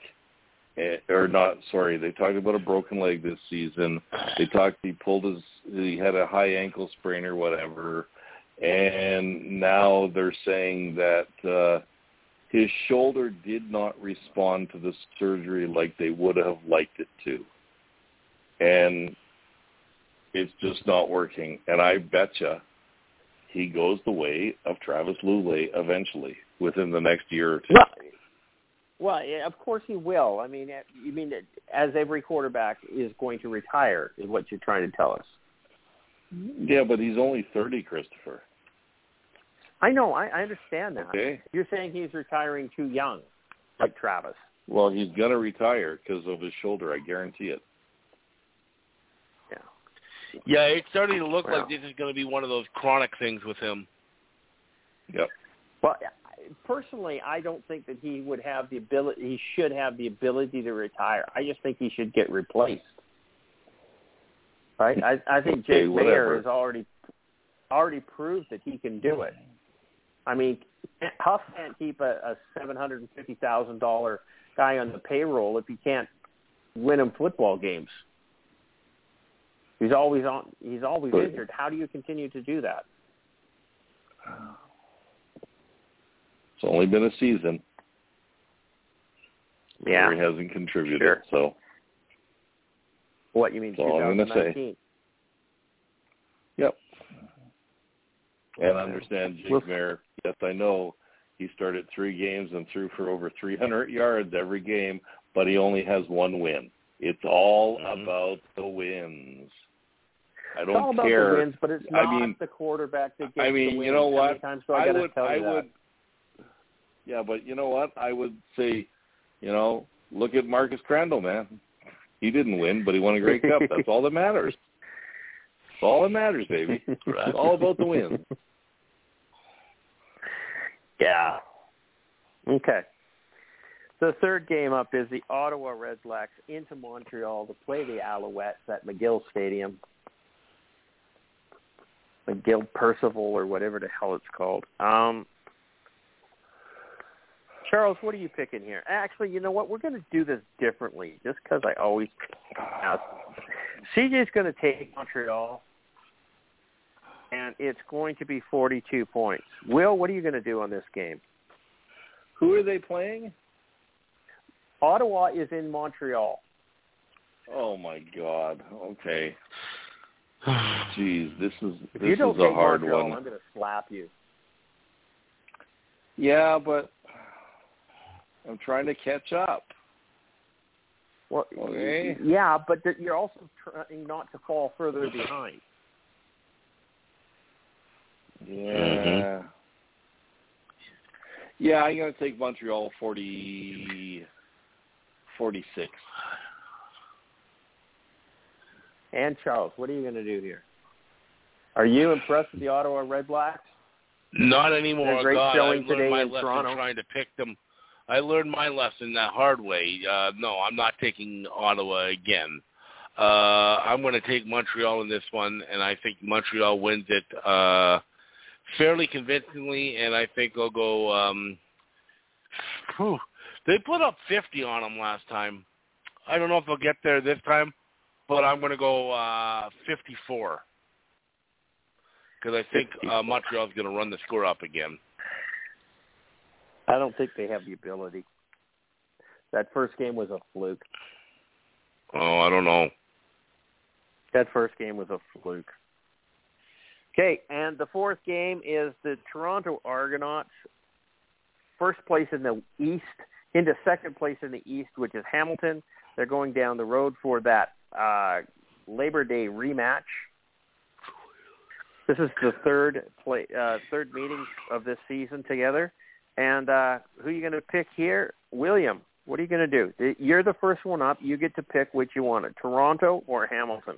eh, or not? Sorry, they talked about a broken leg this season. They talked he pulled his he had a high ankle sprain or whatever, and now they're saying that uh, his shoulder did not respond to the surgery like they would have liked it to, and it's just not working. And I betcha he goes the way of Travis Lulay eventually within the next year or two. Well, well, yeah, of course he will. I mean, eh, you mean that as every quarterback is going to retire is what you're trying to tell us. Yeah, but he's only 30, Christopher. I know. I, I understand that. Okay. You're saying he's retiring too young, like Travis. Well, he's going to retire because of his shoulder. I guarantee it. Yeah. Yeah, it's starting to look Well. like this is going to be one of those chronic things with him. Yep. Well, personally, I don't think that he would have the ability. He should have the ability to retire. I just think he should get replaced. Right? I, I think Okay, Jake whatever. Maier has already already proved that he can do it. I mean, Huff can't keep a, a seven hundred and fifty thousand dollar guy on the payroll if he can't win him football games. He's always on. He's always But- injured. How do you continue to do that? It's only been a season Yeah. he hasn't contributed. Sure. So, What you mean? That's all I'm gonna say. yep. And I understand Jake Well- Maier. Yes, I know he started three games and threw for over 300 yards every game, but he only has one win. It's all Mhm. about the wins. I don't all about care. the wins, but it's I not mean- the quarterback that gets I mean, the wins. you know what? many times do I, I gotta would, tell you I that? would. Yeah, but you know what? I would say, you know, look at Marcus Crandell, man. He didn't win, but he won a Grey Cup. That's all that matters. That's all that matters, baby. It's all about the wins. Yeah. Okay. The third game up is the Ottawa Redblacks into Montreal to play the Alouettes at McGill Stadium. McGill Percival or whatever the hell it's called. Um, Charles, what are you picking here? Actually, you know what? We're going to do this differently, just because I always ask. CJ's going to take Montreal, and it's going to be 42 points. Will, what are you going to do on this game? Who are they playing? Ottawa is in Montreal. Oh my God. Okay. Jeez, this is If this you don't is a hard Montreal, one. I'm going to slap you. Yeah, but I'm trying to catch up. Well, Okay. yeah, but you're also trying not to fall further behind. Yeah. Mm-hmm. Yeah, I'm going to take Montreal 40, 46. And Charles, what are you going to do here? Are you impressed with the Ottawa Redblacks? Not anymore. Great God, I showing learned today my in lesson Toronto. trying to pick them. I learned my lesson that hard way. Uh, no, I'm not taking Ottawa again. Uh, I'm going to take Montreal in this one, and I think Montreal wins it uh, fairly convincingly, and I think they'll go. Um, whew, they put up 50 on them last time. I don't know if they'll get there this time, but I'm going to go uh, 54 because I think uh, Montreal's going to run the score up again. I don't think they have the ability. That first game was a fluke. Oh, I don't know. That first game was a fluke. Okay, and the fourth game is the Toronto Argonauts, first place in the East, into second place in the East, which is Hamilton. They're going down the road for that uh, Labor Day rematch. This is the third play, uh, third meeting of this season together. And uh, who are you going to pick here? William, What are you going to do? You're the first one up. You get to pick which you want Toronto or Hamilton.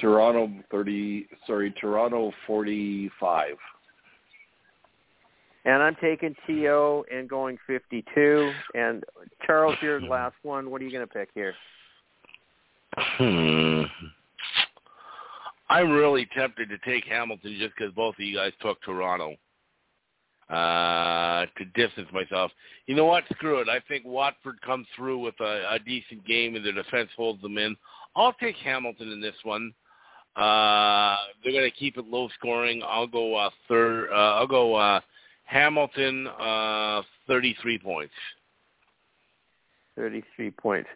Toronto thirty. Sorry, Toronto forty-five. And I'm taking To and going 52. And Charles, your last one. What are you going to pick here? Hmm. I'm really tempted to take Hamilton just because both of you guys took Toronto uh, to distance myself. You know what? Screw it. I think Watford comes through with a, a decent game and the defense holds them in. I'll take Hamilton in this one. Uh, they're going to keep it low scoring. I'll go uh, third. Uh, I'll go uh, Hamilton, uh, 33 points. 33 points.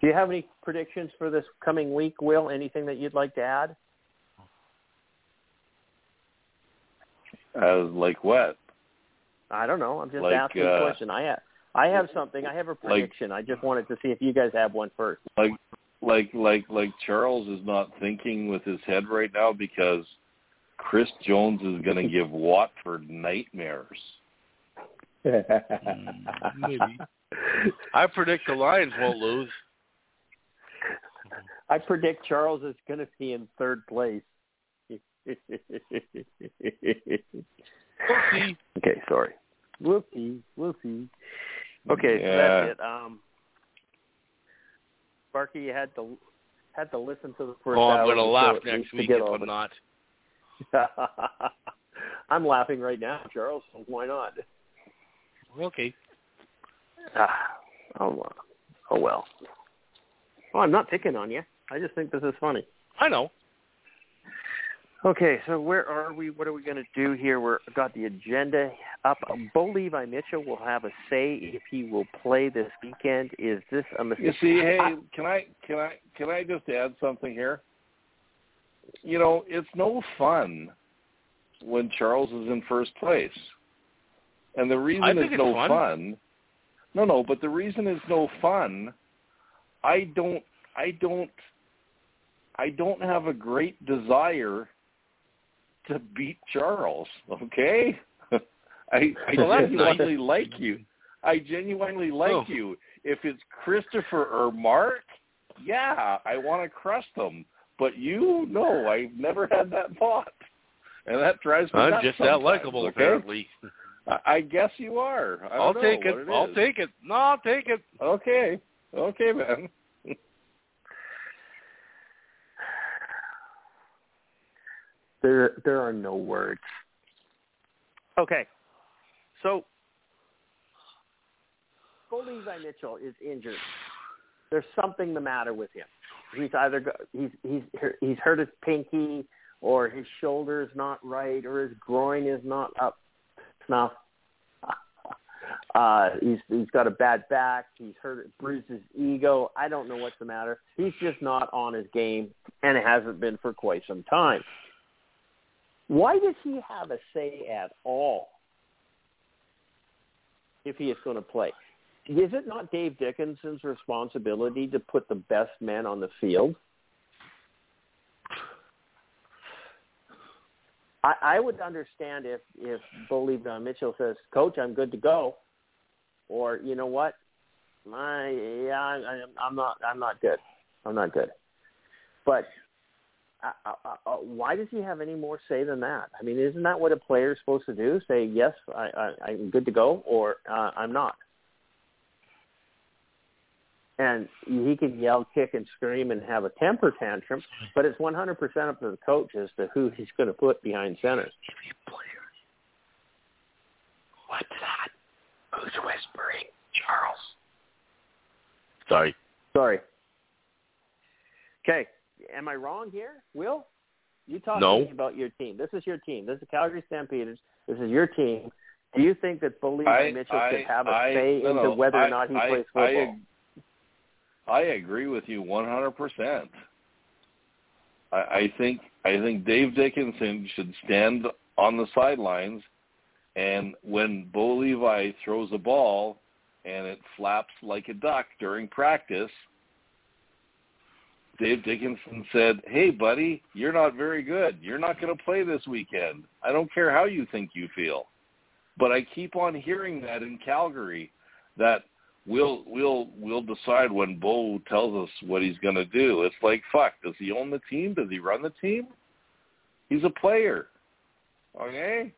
Do you have any predictions for this coming week, Will? Anything that you'd like to add? As like what? I don't know. I'm just Like, asking uh, a question. I have, I have something. I have a prediction. I just wanted to see if you guys have one first. Like like like like Charles is not thinking with his head right now because Chris Jones is going to give Watford nightmares. maybe. I predict the Lions won't lose. I predict Charles is going to be in third place. We'll see. Okay, sorry. We'll see. We'll see. Okay, so that's it. Um, Sparky, you had to had to listen to the first Oh, I'm going to of the laugh show at next least to week if I'm the- not. I'm laughing right now, Charles. So why not? Okay. Ah, oh, uh, oh well. Well, I'm not picking on you. I just think this is funny. I know. Okay, so where are we? What are we going to do here? We've got the agenda up. Bo Levi Mitchell will have a say if he will play this weekend. Is this a mistake? You see, hey, can I can I can I just add something here? You know, it's no fun when Charles is in first place. And the reason I it's it's no fun. No, no, but the reason it's no fun, I don't I don't I don't have a great desire to beat Charles, okay? I I Well, genuinely like you. I genuinely like Oh. you. If it's Christopher or Mark, yeah, I want to crush them. But you, no, I've never had that thought, and that drives me I'm nuts just that likable, okay? apparently. I, I guess you are. I don't I'll know take it. it I'll is. take it. No, I'll take it. Okay, okay, man. There, there are no words. Okay, so Bo Levi Mitchell is injured. There's something the matter with him. He's either he's he's he's hurt his pinky, or his shoulder is not right, or his groin is not up snuff. Uh, he's he's got a bad back. He's hurt, bruised his ego. I don't know what's the matter. He's just not on his game, and it hasn't been for quite some time. Why does he have a say at all if he is going to play? Is it not Dave Dickenson's responsibility to put the best men on the field? I, I would understand if if Bo Levi Mitchell says, "Coach, I'm good to go," or you know what, my yeah, I, I'm not I'm not good, I'm not good. But uh, uh, uh, why does he have any more say than that? I mean, isn't that what a player is supposed to do? Say yes, I, I, I'm good to go, or uh, I'm not. And he can yell, kick, and scream and have a temper tantrum, but it's 100% up to the coach as to who he's going to put behind center. What's that? Who's whispering? Charles. Sorry. Sorry. Okay, am I wrong here, Will? You talk No. to me about your team. This is your team. This is Calgary Stampeders. This is your team. Do you think that Bo Levi I- Mitchell I- should have a I- say no, into whether I- or not he I- plays I football? I agree with you 100%. I, I think I think Dave Dickenson should stand on the sidelines, and when Bo Levi throws a ball and it flaps like a duck during practice, Dave Dickenson said, "Hey, buddy, you're not very good. You're not going to play this weekend. I don't care how you think you feel." But I keep on hearing that in Calgary that we'll we'll we'll decide when Bo tells us what he's going to do. It's like fuck. Does he own the team? Does he run the team? He's a player. Okay.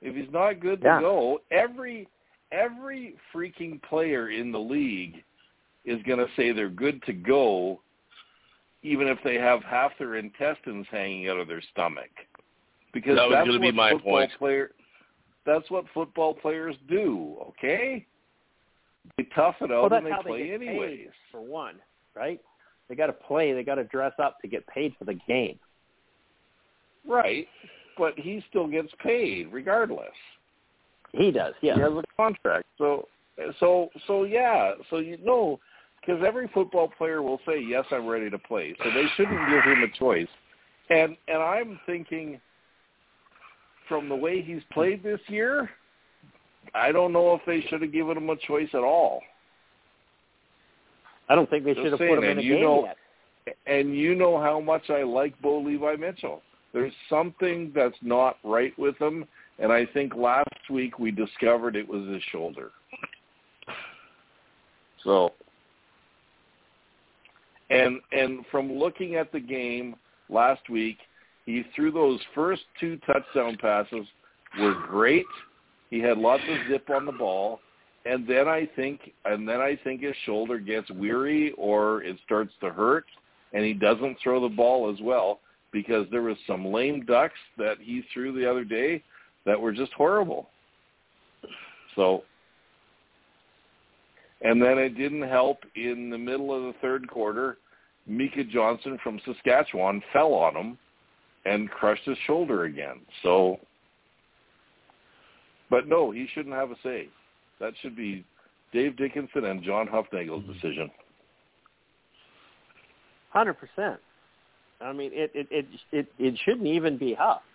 If he's not good to Yeah. go, every every freaking player in the league is going to say they're good to go, even if they have half their intestines hanging out of their stomach. Because That was that's gonna be what my football point. player. That's what football players do. Okay. They tough it out well, that's and they play they anyways. for one, right? They got to play. They got to dress up to get paid for the game. Right. But he still gets paid regardless. He does, yeah. He has a contract. So so so yeah. So you know because every football player will say, "Yes, I'm ready to play." So they shouldn't give him a choice. And and I'm thinking from the way he's played this year, I don't know if they should have given him a choice at all. I don't think they Just should have saying, put him in and a you game know- yet. And you know how much I like Bo Levi Mitchell. There's something that's not right with him, and I think last week we discovered it was his shoulder. So, and and from looking at the game last week, he threw those first two touchdown passes were great. He had lots of zip on the ball, and then I think and then I think his shoulder gets weary or it starts to hurt, and he doesn't throw the ball as well because there was some lame ducks that he threw the other day that were just horrible. So, and then it didn't help in the middle of the third quarter. Micah Johnson from Saskatchewan fell on him and crushed his shoulder again. So, but no, he shouldn't have a say. That should be Dave Dickenson and John Hufnagel's decision. Hundred percent. I mean, it it it it, it shouldn't even be Huff.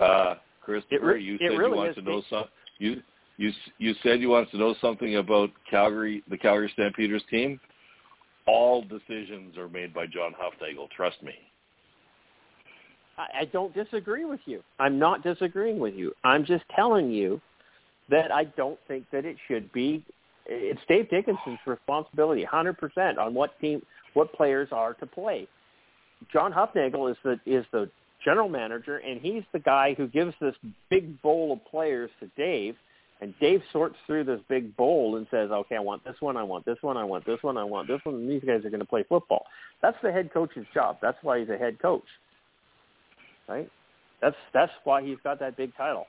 Uh, Christopher, re- you said really you want is to know some. You you you said you wanted to know something about Calgary, the Calgary Stampeders team. All decisions are made by John Hufnagel. Trust me. I, don't disagree with you. I'm not disagreeing with you. I'm just telling you that I don't think that it should be. It's Dave Dickenson's responsibility, 100% on what team, what players are to play. John Hufnagel is the is the general manager, and he's the guy who gives this big bowl of players to Dave, and Dave sorts through this big bowl and says, "Okay, I want this one, I want this one, I want this one, I want this one," and these guys are going to play football. That's the head coach's job. That's why he's a head coach right? That's that's why he's got that big title,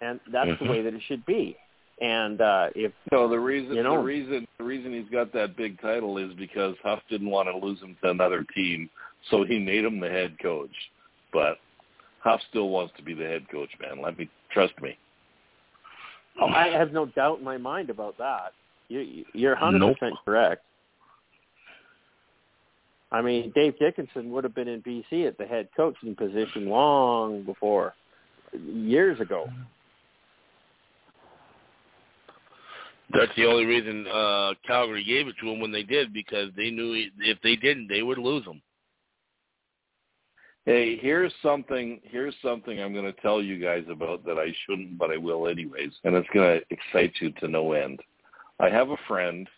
and that's Mhm. the way that it should be. And uh, if No, the reason You know- the reason the reason he's got that big title is because Huff didn't want to lose him to another team, so he made him the head coach. But Huff still wants to be the head coach, man. Let me trust me. oh, I have no doubt in my mind about that. You, you're 100 percent correct. I mean, Dave Dickenson would have been in BC at the head coaching position long before, years ago. That's the only reason uh Calgary gave it to him when they did because they knew if they didn't, they would lose him. Hey, here's something. Here's something I'm going to tell you guys about that I shouldn't, but I will anyways, and it's going to excite you to no end. I have a friend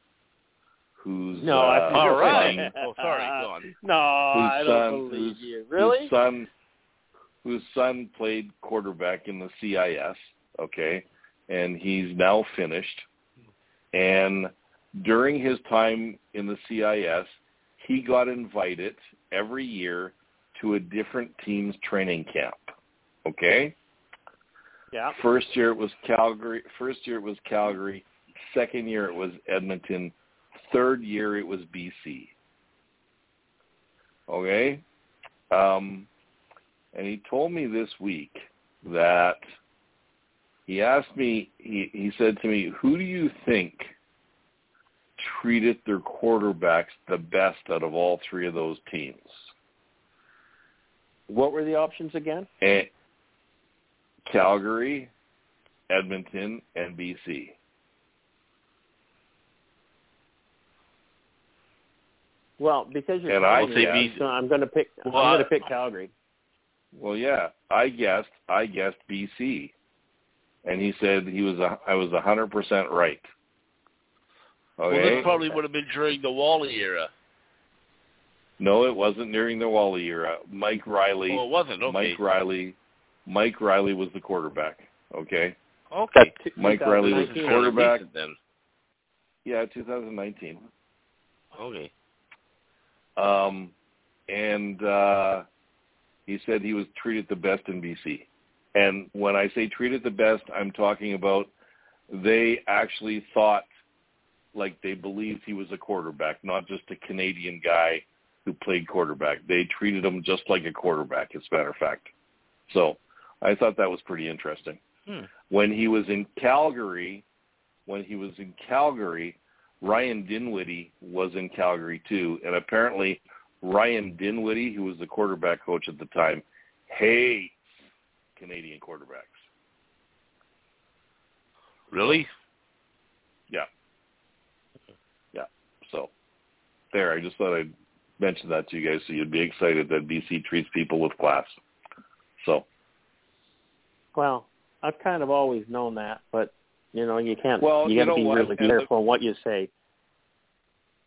who's No, uh, I All right. oh, sorry. Go on. No, I don't son, believe whose, you. Really? Whose son, whose son played quarterback in the CIS. Okay, and he's now finished. And during his time in the CIS, he got invited every year to a different team's training camp. Okay. Yeah. First year it was Calgary. First year it was Calgary. Second year it was Edmonton. Third year it was BC. Okay? Um, and he told me this week that he asked me, he, he said to me, who do you think treated their quarterbacks the best out of all three of those teams? What were the options again? And Calgary, Edmonton, and BC. Well, because you're And I Calgary, say I'm BC. gonna- I'm going to pick. I'm going to pick Calgary. Well, yeah, I guessed. I guessed BC. and he said he was a, I was hundred percent right. Okay. Well, this probably would have been during the Wally era. No, it wasn't during the Wally era. Mike Reilly. Oh, it wasn't. Okay. Mike Reilly. Mike Reilly was the quarterback. Okay. Okay. Mike Reilly was the quarterback. Then. Yeah, 2019. Okay. Um, and uh, he said he was treated the best in BC. And when I say treated the best, I'm talking about they actually thought like they believed he was a quarterback, not just a Canadian guy who played quarterback. They treated him just like a quarterback, as a matter of fact. So I thought that was pretty interesting. Hmm. When he was in Calgary, when he was in Calgary, Ryan Dinwiddie was in Calgary too, and apparently Ryan Dinwiddie, who was the quarterback coach at the time, hates Canadian quarterbacks. Really? Yeah. Yeah. So there, I just thought I'd mention that to you guys so you'd be excited that BC treats people with class. So Well, I've kind of always known that, but you know, you can't. Well, you you got to be what? really And careful on what you say.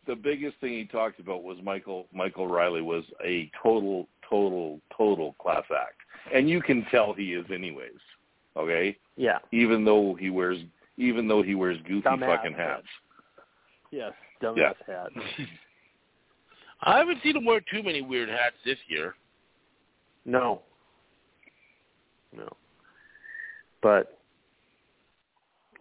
the biggest thing he talked about was Michael Michael Reilly was a total, total, total class act. And you can tell he is anyways. Okay? Yeah. Even though he wears even though he wears goofy Dumbass fucking hats. Yes. Dumbass Yeah. hat. I haven't seen him wear too many weird hats this year. No. No. But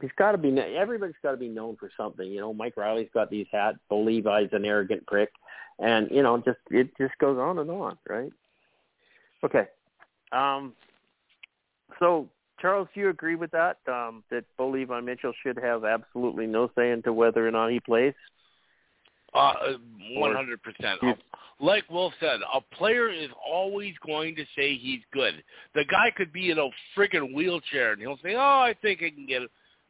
he's got to be. Everybody's got to be known for something. You know, Mike Reilly's got these hats. Bo Levi's an arrogant prick, and you know, just it just goes on and on, right? Okay. Um. So, Charles, do you agree with that? Um, that Bo Levi Mitchell should have absolutely no say into whether or not he plays. Uh, one hundred percent. Like Will said, a player is always going to say he's good. The guy could be in a friggin' wheelchair, and he'll say, "Oh, I think I can get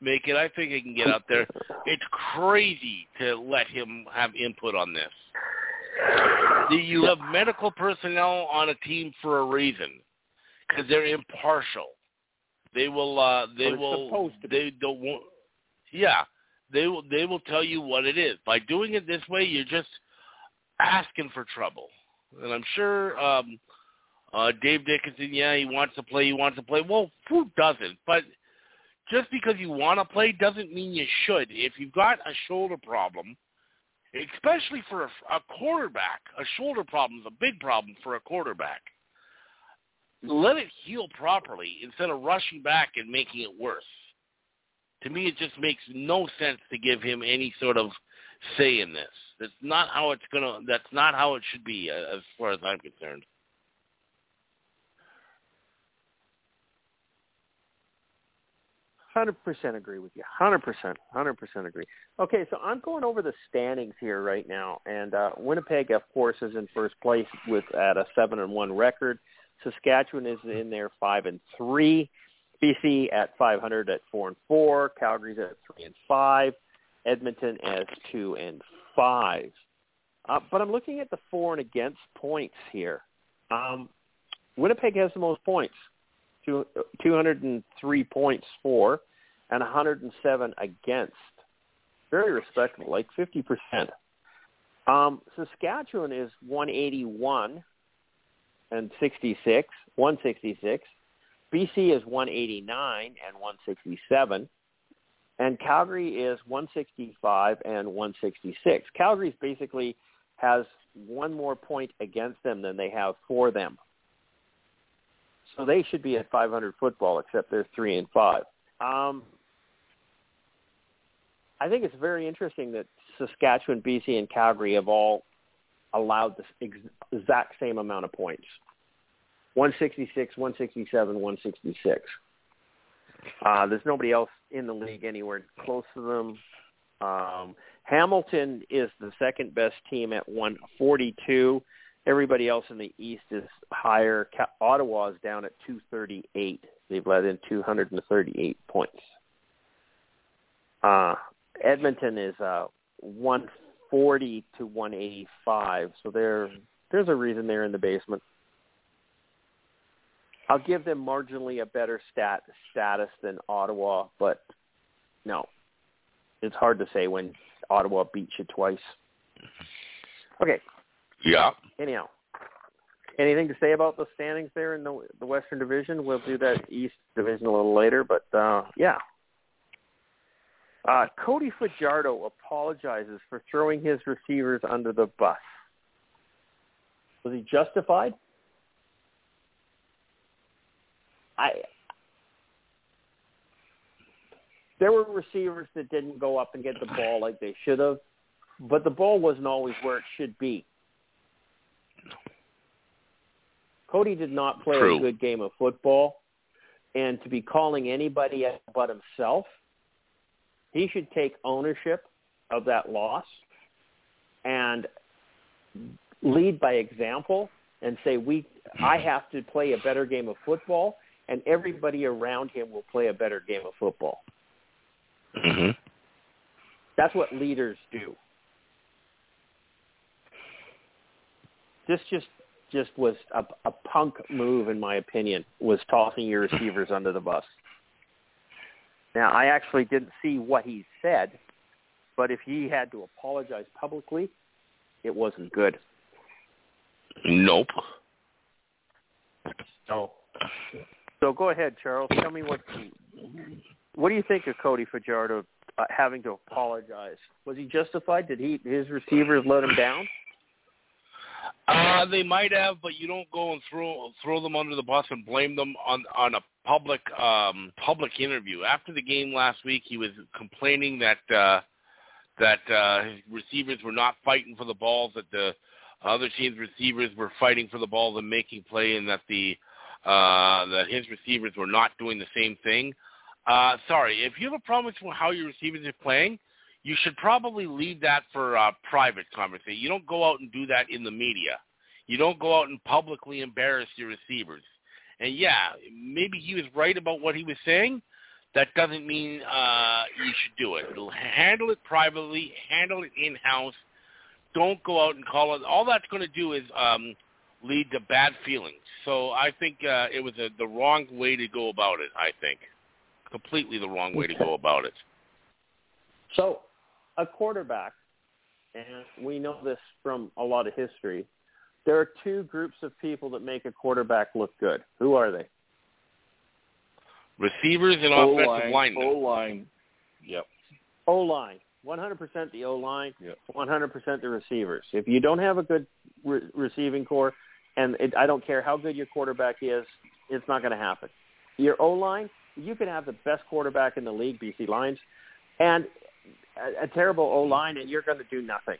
make it. I think I can get out there." It's crazy to let him have input on this. You have medical personnel on a team for a reason because they're impartial. They will. uh They will. supposed to be. They don't. want- Yeah, they will. They will tell you what it is. By doing it this way, you're just asking for trouble. And I'm sure um uh Dave Dickenson, yeah, he wants to play, he wants to play. Well, who doesn't? But just because you want to play doesn't mean you should. If you've got a shoulder problem, especially for a, a quarterback, a shoulder problem is a big problem for a quarterback. Let it heal properly instead of rushing back and making it worse. To me, it just makes no sense to give him any sort of say in this. That's not how it's gonna. That's not how it should be, uh, as far as I'm concerned. Hundred percent agree with you. Hundred percent. Hundred percent agree. Okay, so I'm going over the standings here right now, and uh, Winnipeg, of course, is in first place with at a seven and one record. Saskatchewan is in there five and three. BC at 500 at four and four. Calgary's at three and five. Edmonton as two and five. Uh, but I'm looking at the for and against points here. Um, Winnipeg has the most points, two, 203 points for, and 107 against. Very respectable, like 50%. Um, Saskatchewan is 181 and 66, 166. BC is 189 and 167 and Calgary is 165 and 166. Calgary's basically has one more point against them than they have for them. So they should be at 500 football, except they're three and five. Um, I think it's very interesting that Saskatchewan, BC, and Calgary have all allowed the ex- exact same amount of points. 166, 167, 166. Uh, there's nobody else in the league anywhere close to them. Um, Hamilton is the second best team at 142. Everybody else in the East is higher. Ottawa is down at 238. They've let in 238 points. Uh, Edmonton is uh, 140 to 185. So there, there's a reason they're in the basement. I'll give them marginally a better stat status than Ottawa, but no, it's hard to say when Ottawa beats you twice. Okay. Yeah. Anyhow, anything to say about the standings there in the the Western Division? We'll do that East Division a little later, but uh, yeah. Uh, Cody Fajardo apologizes for throwing his receivers under the bus. Was he justified? I there were receivers that didn't go up and get the ball like they should have, but the ball wasn't always where it should be. Cody did not play True. a good game of football, and to be calling anybody but himself, he should take ownership of that loss and lead by example and say we I have to play a better game of football and everybody around him will play a better game of football. hmm That's what leaders do. This just just was a, a punk move, in my opinion, was tossing your receivers under the bus. Now, I actually didn't see what he said, but if he had to apologize publicly, it wasn't good. Nope. So, so go ahead, Charles. Tell me what what do you think of Cody Fajardo uh, having to apologize? Was he justified? Did he his receivers let him down? Uh, they might have, but you don't go and throw throw them under the bus and blame them on on a public um public interview. After the game last week, he was complaining that uh that uh his receivers were not fighting for the balls, that the other team's receivers were fighting for the balls and making play, and that the uh that his receivers were not doing the same thing. Uh sorry, if you have a problem with how your receivers are playing, you should probably leave that for uh, private conversation. You don't go out and do that in the media. You don't go out and publicly embarrass your receivers. And yeah, maybe he was right about what he was saying. That doesn't mean uh, you should do it. Handle it privately. Handle it in house. Don't go out and call it. All that's going to do is um, lead to bad feelings. So I think uh, it was a, the wrong way to go about it. I think completely the wrong way to go about it. So, a quarterback, and we know this from a lot of history, there are two groups of people that make a quarterback look good. Who are they? Receivers and O offensive line, linemen. O line. Yep. O line. 100% the O line, Yep. 100% the receivers. If you don't have a good re- receiving core, and it, I don't care how good your quarterback is, it's not going to happen. Your O line, you can have the best quarterback in the league, BC Lions, and a, a terrible O line, and you're going to do nothing.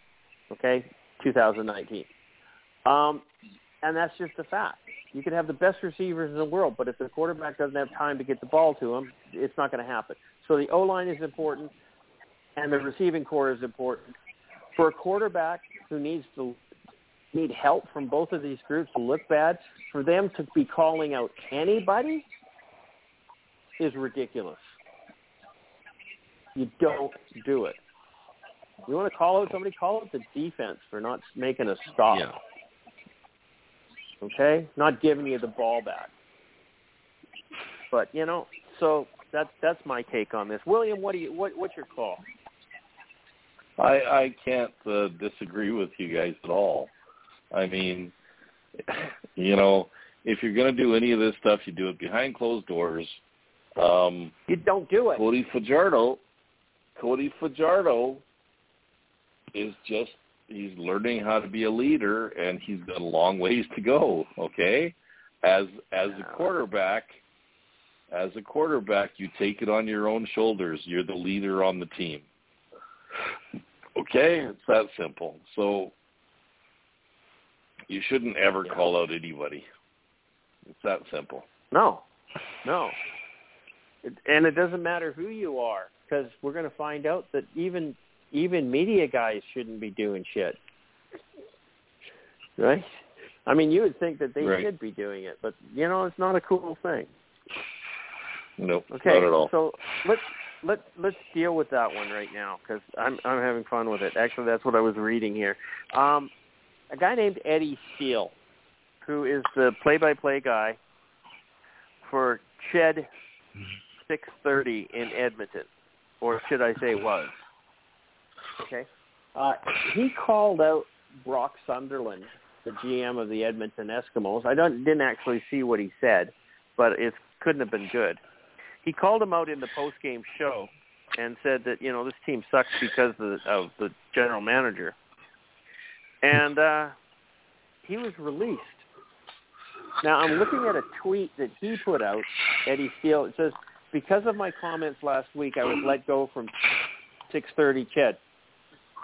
Okay, 2019. Um, and that's just a fact. You can have the best receivers in the world, but if the quarterback doesn't have time to get the ball to him, it's not going to happen. So the O line is important, and the receiving core is important. For a quarterback who needs to need help from both of these groups to look bad, for them to be calling out anybody is ridiculous. You don't do it. You want to call out somebody, call out the defense for not making a stop. Yeah. Okay, not giving you the ball back. But you know, so that's that's my take on this. William, what do you what what's your call? I I can't uh, disagree with you guys at all. I mean, you know, if you're going to do any of this stuff, you do it behind closed doors. Um, You don't do it. Cody Fajardo, Cody Fajardo is just he's learning how to be a leader, and he's got a long ways to go. Okay, as as a quarterback, as a quarterback, you take it on your own shoulders. You're the leader on the team. Okay, it's that simple. So you shouldn't ever call out anybody. It's that simple. No, no. It, and it doesn't matter who you are, because we're going to find out that even even media guys shouldn't be doing shit, right? I mean, you would think that they Right. should be doing it, but you know, it's not a cool thing. Nope, Okay, not at all. so let's let let's deal with that one right now because I'm I'm having fun with it. Actually, that's what I was reading here. Um, a guy named Eddie Steele, who is the play-by-play guy for Ched 6:30 in Edmonton, or should I say was? Okay, uh, he called out Brock Sunderland, the GM of the Edmonton Eskimos. I don't didn't actually see what he said, but it couldn't have been good. He called him out in the post game show and said that you know this team sucks because of the, of the general manager, and uh, he was released. Now I'm looking at a tweet that he put out, Eddie Steele. It says, "Because of my comments last week, I was let go from 6:30 Ched."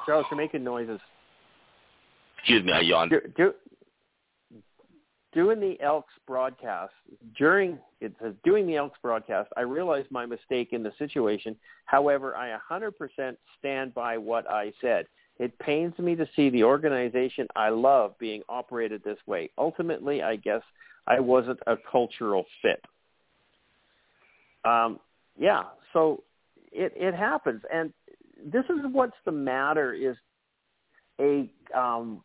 Charles, you're making noises. Excuse me, I yawned. Do, do, doing the Elks broadcast during it says doing the Elks broadcast, I realized my mistake in the situation. However, I 100% stand by what I said. It pains me to see the organization I love being operated this way. Ultimately, I guess I wasn't a cultural fit. Um, yeah, so it it happens, and this is what's the matter is a um,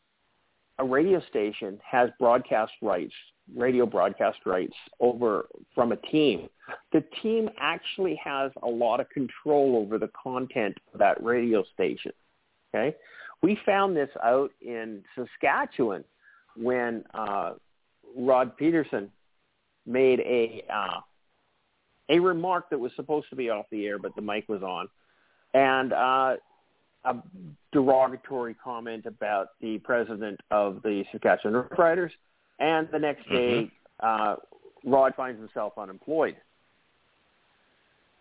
a radio station has broadcast rights, radio broadcast rights over from a team. The team actually has a lot of control over the content of that radio station. Okay, we found this out in Saskatchewan when uh, Rod Pedersen made a uh, a remark that was supposed to be off the air, but the mic was on, and uh, a derogatory comment about the president of the Saskatchewan Roughriders, and the next day, mm-hmm. uh, Rod finds himself unemployed.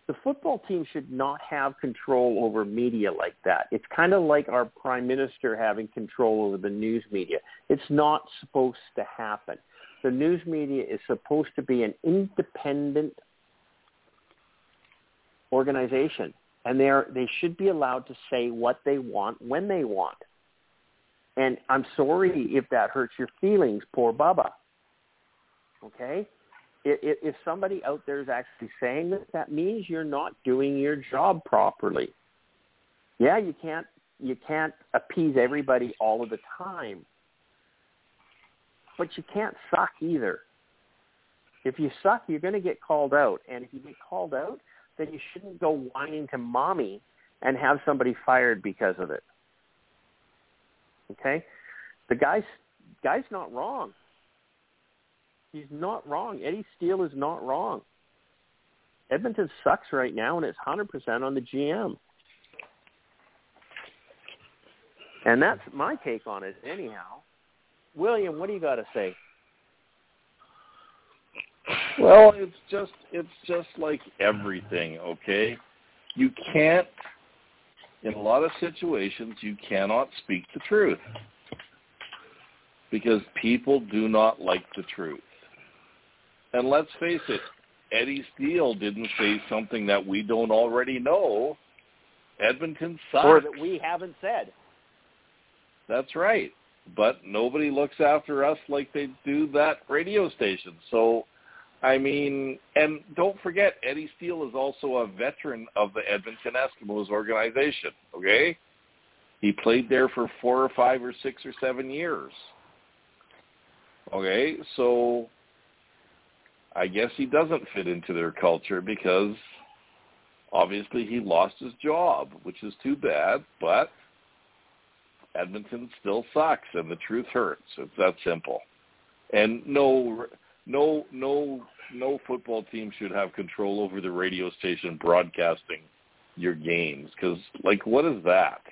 The football team should not have control over media like that. It's kind of like our prime minister having control over the news media. It's not supposed to happen. The news media is supposed to be an independent organization and they are they should be allowed to say what they want when they want. And I'm sorry if that hurts your feelings, poor Bubba. Okay? If, if somebody out there is actually saying that, that means you're not doing your job properly. Yeah, you can't you can't appease everybody all of the time. But you can't suck either. If you suck, you're going to get called out. And if you get called out, then you shouldn't go whining to mommy and have somebody fired because of it. Okay? The guy's guy's not wrong. He's not wrong. Eddie Steele is not wrong. Edmonton sucks right now, and it's 100% on the GM. And that's my take on it, anyhow. William, what do you got to say? Well, it's just it's just like everything, okay? You can't in a lot of situations you cannot speak the truth. Because people do not like the truth. And let's face it, Eddie Steele didn't say something that we don't already know. Edmonton sucks. Or that we haven't said. That's right. But nobody looks after us like they do that radio station. So I mean, and don't forget, Eddie Steele is also a veteran of the Edmonton Eskimos organization. Okay, he played there for four or five or six or seven years. Okay, so I guess he doesn't fit into their culture because obviously he lost his job, which is too bad. But Edmonton still sucks, and the truth hurts. It's that simple. And no, no, no no football team should have control over the radio station broadcasting your games because like what is that?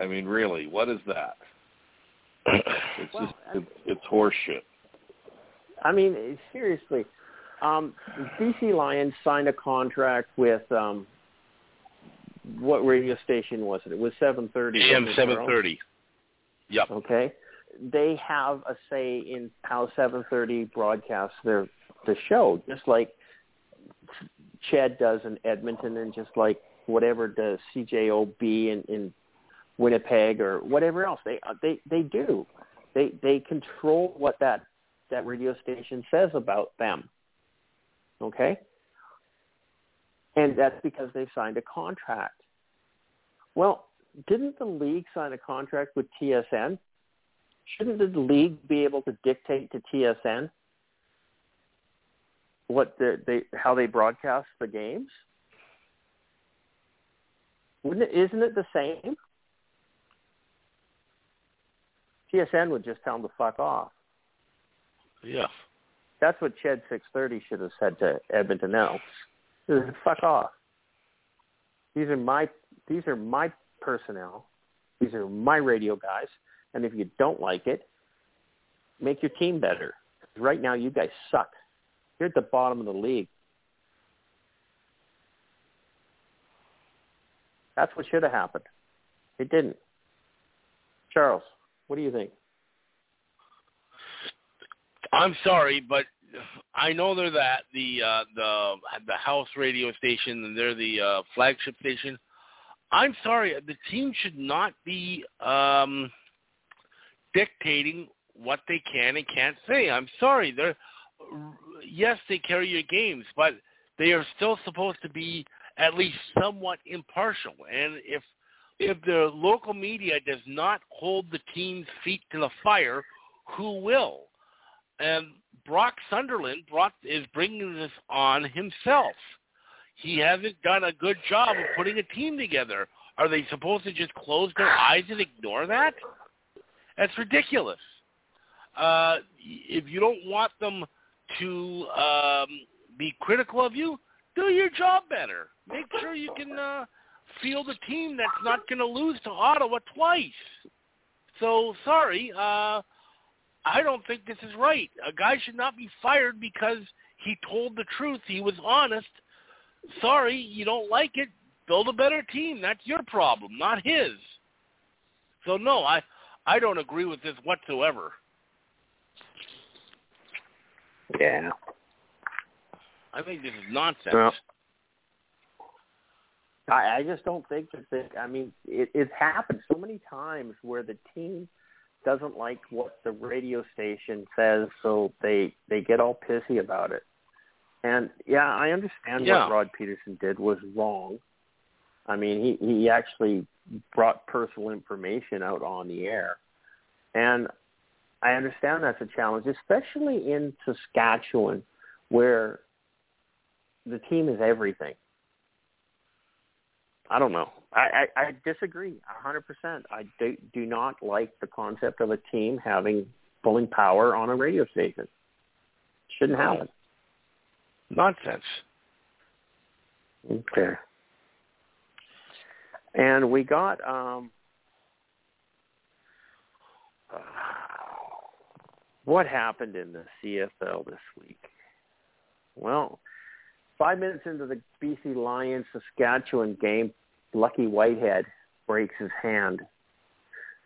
I mean really what is that? It's well, just it's, it's horseshit. I mean seriously um bc lions signed a contract with um what radio station was it? It was 730 am 730 yep. Okay they have a say in how 7:30 broadcasts their the show, just like Ched does in Edmonton, and just like whatever does CJOB in, in Winnipeg or whatever else. They uh, they they do. They they control what that that radio station says about them. Okay? And that's because they signed a contract. Well, didn't the league sign a contract with TSN? Shouldn't the league be able to dictate to TSN what the, they how they broadcast the games? Wouldn't it, isn't it the same? TSN would just tell them to fuck off. Yeah. That's what Ched 630 should have said to Edmonton Elks. Fuck off. These are my these are my personnel. These are my radio guys. And if you don't like it, make your team better. Right now, you guys suck. You're at the bottom of the league. That's what should have happened. It didn't. Charles, what do you think? I'm sorry, but I know they're that the uh, the the house radio station and they're the uh, flagship station. I'm sorry, the team should not be um, dictating what they can and can't say. I'm sorry, they're yes they carry your games, but they are still supposed to be at least somewhat impartial. And if if the local media does not hold the team's feet to the fire, who will? And Brock Sunderland brought is bringing this on himself. He hasn't done a good job of putting a team together. Are they supposed to just close their eyes and ignore that? That's ridiculous. Uh, if you don't want them to um, be critical of you, do your job better. Make sure you can uh, field a team that's not going to lose to Ottawa twice. So sorry, uh, I don't think this is right. A guy should not be fired because he told the truth. He was honest. Sorry, you don't like it. Build a better team. That's your problem, not his. So no, I I don't agree with this whatsoever. Yeah. I think this is nonsense. Well, I, I just don't think that. This, I mean, it, it's happened so many times where the team doesn't like what the radio station says, so they they get all pissy about it. And yeah, I understand yeah. what Rod Pedersen did was wrong. I mean, he he actually brought personal information out on the air, and I understand that's a challenge, especially in Saskatchewan, where the team is everything. I don't know. I, I, I disagree a 100%. I do, do not like the concept of a team having pulling power on a radio station. Shouldn't happen. Nonsense. Okay. And we got um what happened in the CFL this week? Well, five minutes into the BC Lions Saskatchewan game, Lucky Whitehead breaks his hand.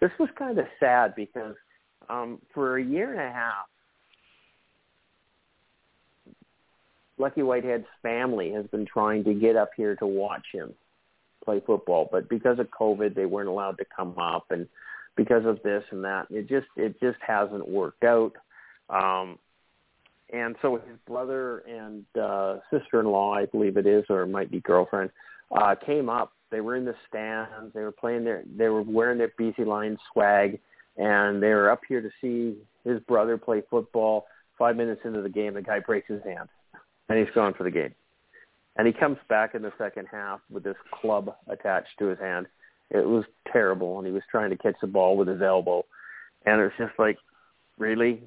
This was kind of sad because um, for a year and a half, Lucky Whitehead's family has been trying to get up here to watch him play football, but because of COVID, they weren't allowed to come up, and because of this and that, it just it just hasn't worked out. Um, and so his brother and uh, sister-in-law, I believe it is, or it might be girlfriend, uh, came up. They were in the stands. They were playing their. They were wearing their BC Lions swag, and they were up here to see his brother play football. Five minutes into the game, the guy breaks his hand, and he's gone for the game. And he comes back in the second half with this club attached to his hand. It was terrible, and he was trying to catch the ball with his elbow, and it was just like, really,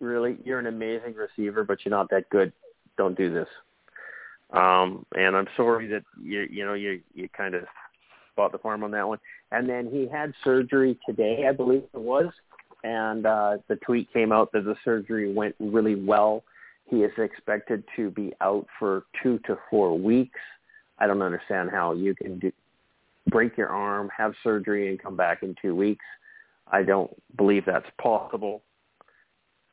really, you're an amazing receiver, but you're not that good. Don't do this. Um, and I'm sorry that you you know you you kind of bought the farm on that one. And then he had surgery today, I believe it was, and uh, the tweet came out that the surgery went really well. He is expected to be out for two to four weeks. I don't understand how you can do, break your arm, have surgery, and come back in two weeks. I don't believe that's possible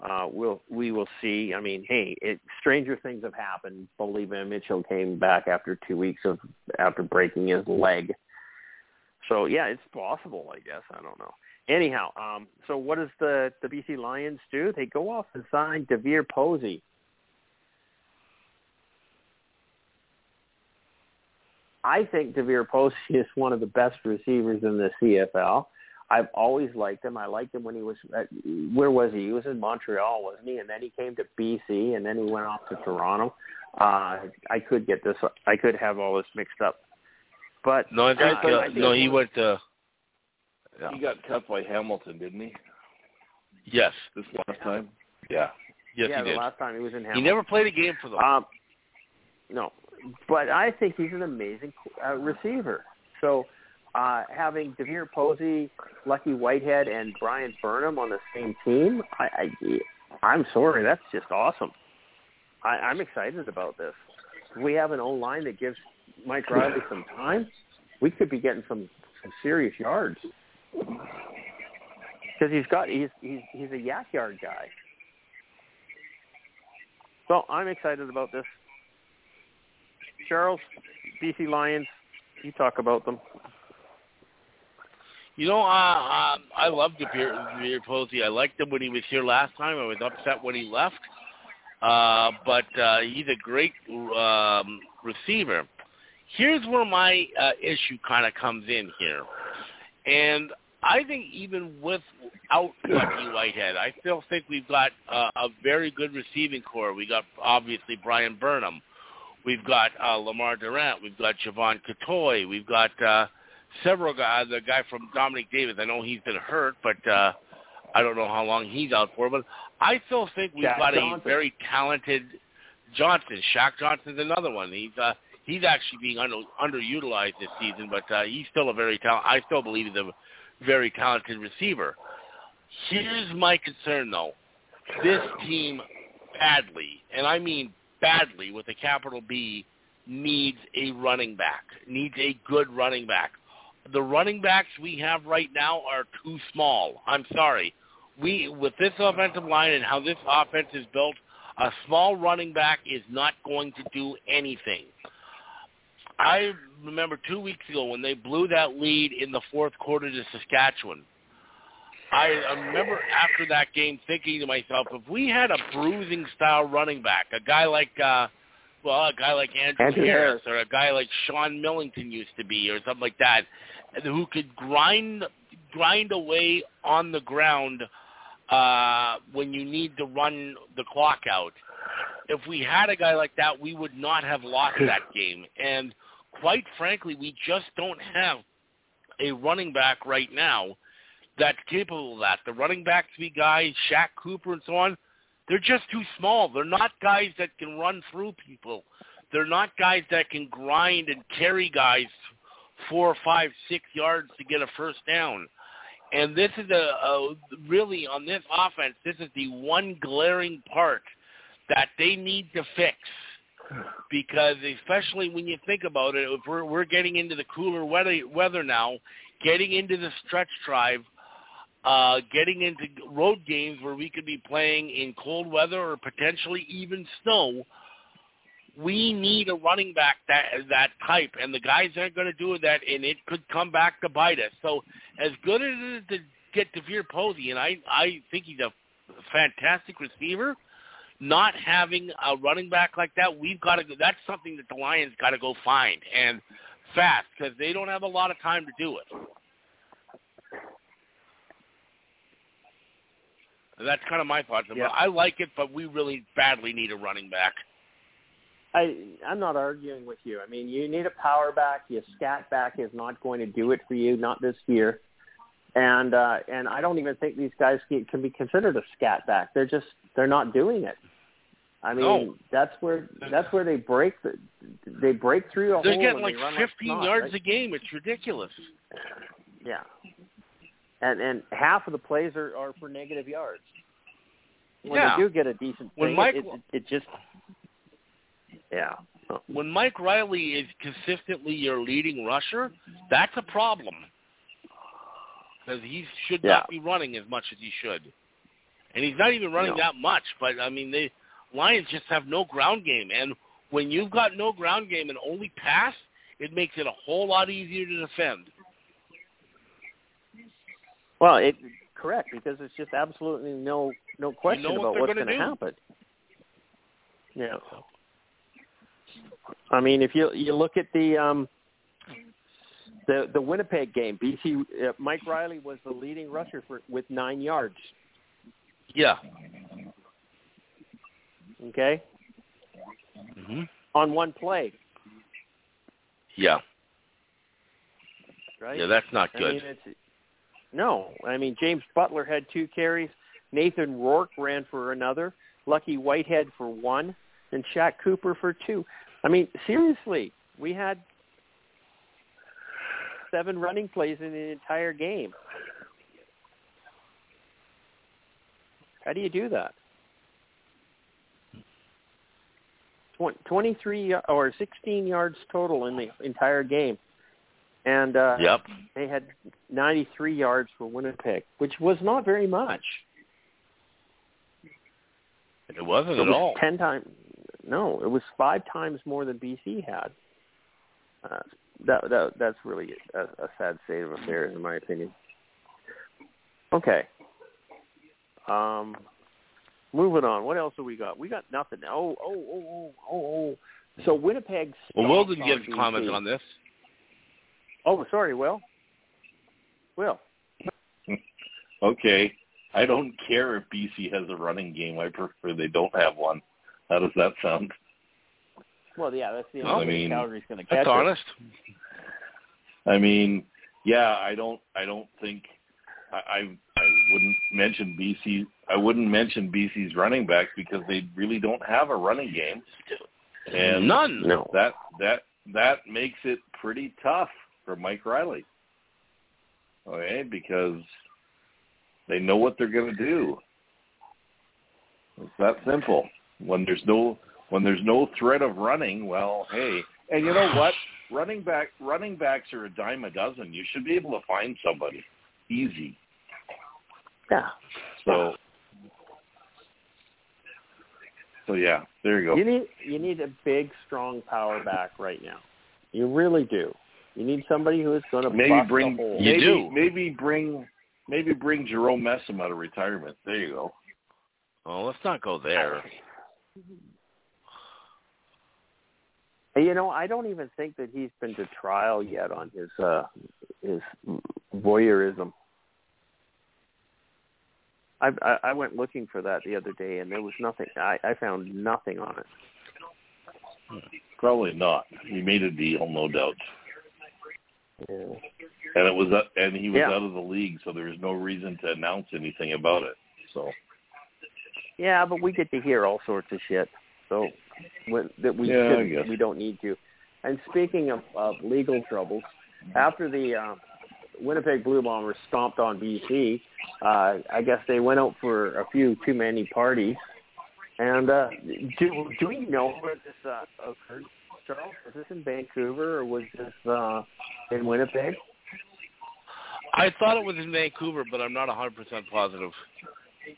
uh, we'll we will see. I mean, hey, it, stranger things have happened. Me, Mitchell came back after two weeks of after breaking his leg. So yeah, it's possible. I guess I don't know. Anyhow, um, so what does the the BC Lions do? They go off and sign DeVier Posey. I think DeVier Posey is one of the best receivers in the CFL. I've always liked him. I liked him when he was at, where was he? He was in Montreal, wasn't he? And then he came to BC, and then he went off to Toronto. Uh, I could get this. I could have all this mixed up. But no, I think uh, no, he went to. Yeah. He got cut by Hamilton, didn't he? Yes, this last time. Yeah. Yes, yeah, he did. the last time he was in Hamilton. He never played a game for them. Um, no, but I think he's an amazing uh, receiver. So uh, having DeVier Posey, Lucky Whitehead, and Bryan Burnham on the same team, I, I I'm sorry, that's just awesome. I, I'm excited about this. we have an O line that gives Mike Reilly some time. We could be getting some some serious yards because he's got he's he's he's a yak yard guy. So I'm excited about this. Charles, BC Lions, you talk about them. You know, uh, uh, I love DeVier Posey. I liked him when he was here last time. I was upset when he left. Uh, but uh, he's a great um, receiver. Here's where my uh, issue kind of comes in here. And I think even without Lucky Whitehead, I still think we've got uh, a very good receiving core. We got obviously Bryan Burnham. We've got uh, Lemar Durant. We've got Jevon Cottoy. We've got uh, several guys. The guy from Dominique Davis. I know he's been hurt, but uh, I don't know how long he's out for. But I still think we've Jack got Johnson. a very talented Johnson. Shaq Johnson's another one. He's uh, he's actually being under, underutilized this season, but uh, he's still a very talent. I still believe he's a very talented receiver. Here's my concern, though. This team badly, and I mean badly with a capital B, needs a running back, needs a good running back. The running backs we have right now are too small. I'm sorry. We with this offensive line and how this offense is built, a small running back is not going to do anything. I remember two weeks ago when they blew that lead in the fourth quarter to Saskatchewan. I remember after that game thinking to myself, if we had a bruising style running back, a guy like uh well, a guy like Andrew, Andrew Harris, Harris. or a guy like Sean Millington used to be or something like that, who could grind grind away on the ground uh when you need to run the clock out. If we had a guy like that, we would not have lost that game. And quite frankly, we just don't have a running back right now that's capable of that. The running backs we guys, Shaq Cooper and so on, they're just too small. They're not guys that can run through people. They're not guys that can grind and carry guys four, five, six yards to get a first down. And this is a, a really on this offense. This is the one glaring part that they need to fix because especially when you think about it, if we're we're getting into the cooler weather weather now, getting into the stretch drive, uh, getting into road games where we could be playing in cold weather or potentially even snow. We need a running back that that type, and the guys aren't going to do that, and it could come back to bite us. So, as good as it is to get DeVier Posey, and I I think he's a fantastic receiver not having a running back like that, we've got to. That's something that the Lions got to go find and fast because they don't have a lot of time to do it. That's kind of my thoughts. Yeah. I like it, but we really badly need a running back. I I'm not arguing with you. I mean, you need a power back. Your scat back is not going to do it for you, not this year. And uh, and I don't even think these guys can, be considered a scat back. They're just they're not doing it. I mean, No. that's where that's where they break the they break through a They're hole getting like they run 15 snot, yards right? a game. It's ridiculous. Yeah. And and half of the plays are, are for negative yards. When Yeah. they do get a decent When thing, Mike- it, it, it just yeah. When Mike Reilly is consistently your leading rusher, that's a problem because he should Yeah. not be running as much as he should, and he's not even running No. that much. But I mean, the Lions just have no ground game, and when you've got no ground game and only pass, it makes it a whole lot easier to defend. Well, it correct because it's just absolutely no no question what about they're what's going to happen. Yeah. I mean, if you you look at the um The the Winnipeg game, BC uh, Mike Reilly was the leading rusher for with nine yards. Yeah. Okay, hmm on one play, Yeah. right? Yeah, that's not I good. mean, it's no. I mean, James Butler had two carries. Nathan Rourke ran for another. Lucky Whitehead for one, and Shaq Cooper for two. I mean, seriously, we had seven running plays in the entire game. How do you do that? 23 or 16 yards total in the entire game. And uh, yep. they had 93 yards for Winnipeg, which was not very much. It wasn't It at was all. 10 times. No, it was five times more than BC had. Uh, that, that that's really a, a sad state of affairs, in my opinion. Okay. Um, moving on. What else have we got? We got nothing. Oh, oh, oh, oh, oh, oh. So Winnipeg. Well, Will didn't give comments on this. Oh, sorry, Will. Will. Okay. I don't care if BC has a running game. I prefer they don't have one. How does that sound? Well, yeah, that's the Well, only I mean, Calgary's going to catch That's it. honest. I mean, yeah, I don't I don't think I I, I wouldn't mention BC I wouldn't mention BC's running backs because they really don't have a running game. And None. No. that that that makes it pretty tough for Mike Reilly. Okay, because they know what they're going to do. It's that simple. When there's no when there's no threat of running, well, hey, and you know what? Running back running backs are a dime a dozen. You should be able to find somebody easy. Yeah. So so yeah, there you go. You need you need a big, strong power back right now. You really do. You need somebody who is going to maybe bust bring the hole. You maybe do. maybe bring maybe bring Jerome Messam out of retirement. There you go. Oh, let's not go there. You know, I don't even think that he's been to trial yet on his uh his voyeurism. I, I I went looking for that the other day, and there was nothing. I I found nothing on it. Probably not. He made a deal, no doubt. Yeah. And it was uh, and he was Yeah. out of the league, so there was no reason to announce anything about it. So Yeah, but we get to hear all sorts of shit. So when, that we Yeah, shouldn't- we don't need to. And speaking of, of legal troubles, after the uh, Winnipeg Blue Bombers stomped on BC, uh, I guess they went out for a few too many parties. And uh, do do we know where this uh, occurred, Charles? Was this in Vancouver or was this uh, in Winnipeg? I thought it was in Vancouver, but I'm not 100% positive.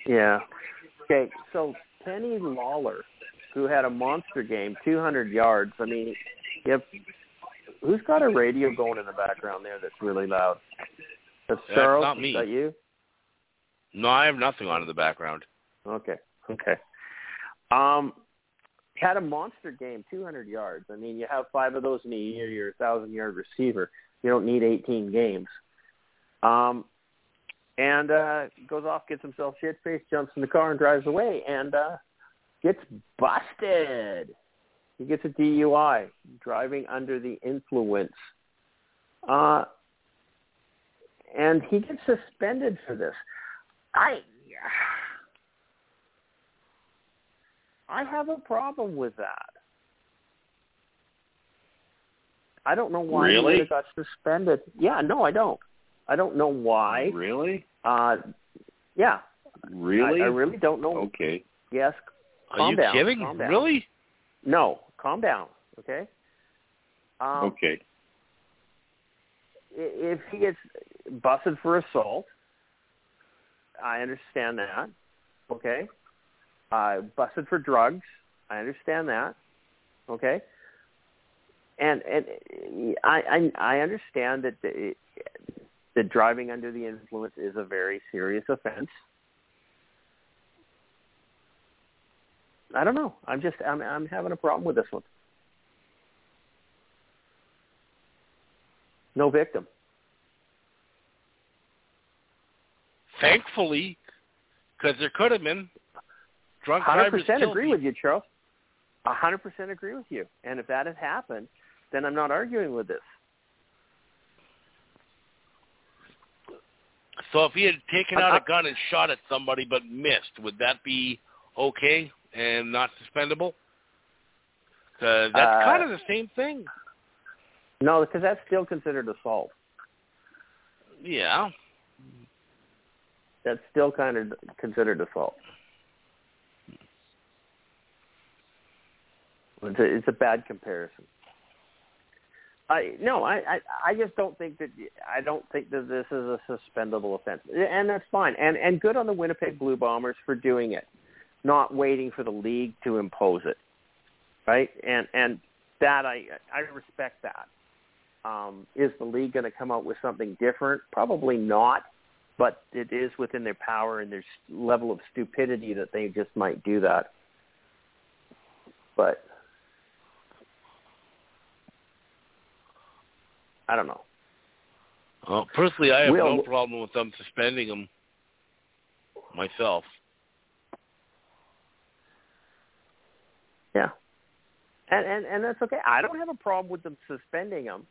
Yeah. Okay, so Kenny Lawler, who had a monster game, 200 yards. I mean, have, who's got a radio going in the background there that's really loud? That's That's Charles. not me. Is that you? No, I have nothing on in the background. Okay. Okay. Um, had a monster game, 200 yards. I mean, you have five of those in a year, you're a thousand yard receiver. You don't need 18 games. Um, and uh, goes off, gets himself shit faced, jumps in the car, and drives away, and uh, gets busted. He gets a DUI, driving under the influence. Uh, and he gets suspended for this. I I have a problem with that. I don't know why he Really? have got suspended. Yeah, no, I don't. I don't know why. really, Uh, yeah, really, I, I really don't know. okay. Yes, Are Calm you down, kidding? calm down. Really? no, calm down, okay? Um, Okay. If he gets busted for assault, I understand that. Okay. Uh, busted for drugs, I understand that. Okay. And and I I, I understand that the, that driving under the influence is a very serious offense. I don't know. I'm just I'm I'm having a problem with this one. No victim. Thankfully, because there could have been drunk Hundred drivers percent killed agree with you, Charles. Hundred percent agree with you. And if that had happened, then I'm not arguing with this. So if he had taken out a gun and shot at somebody but missed, would that be okay and not suspendable? 'Cause that's Uh, kind of the same thing. No, because that's still considered assault. Yeah. That's still kind of considered assault. It's a, it's a bad comparison. I no, I, I I just don't think that I don't think that this is a suspendable offense, and that's fine. And and good on the Winnipeg Blue Bombers for doing it, not waiting for the league to impose it, right? And and that I I respect that. Um, is the league going to come out with something different? Probably not, but it is within their power and their level of stupidity that they just might do that. But I don't know. Well, personally, I have Will- no problem with them suspending him myself. Yeah, and and and that's okay. I don't have a problem with them suspending him.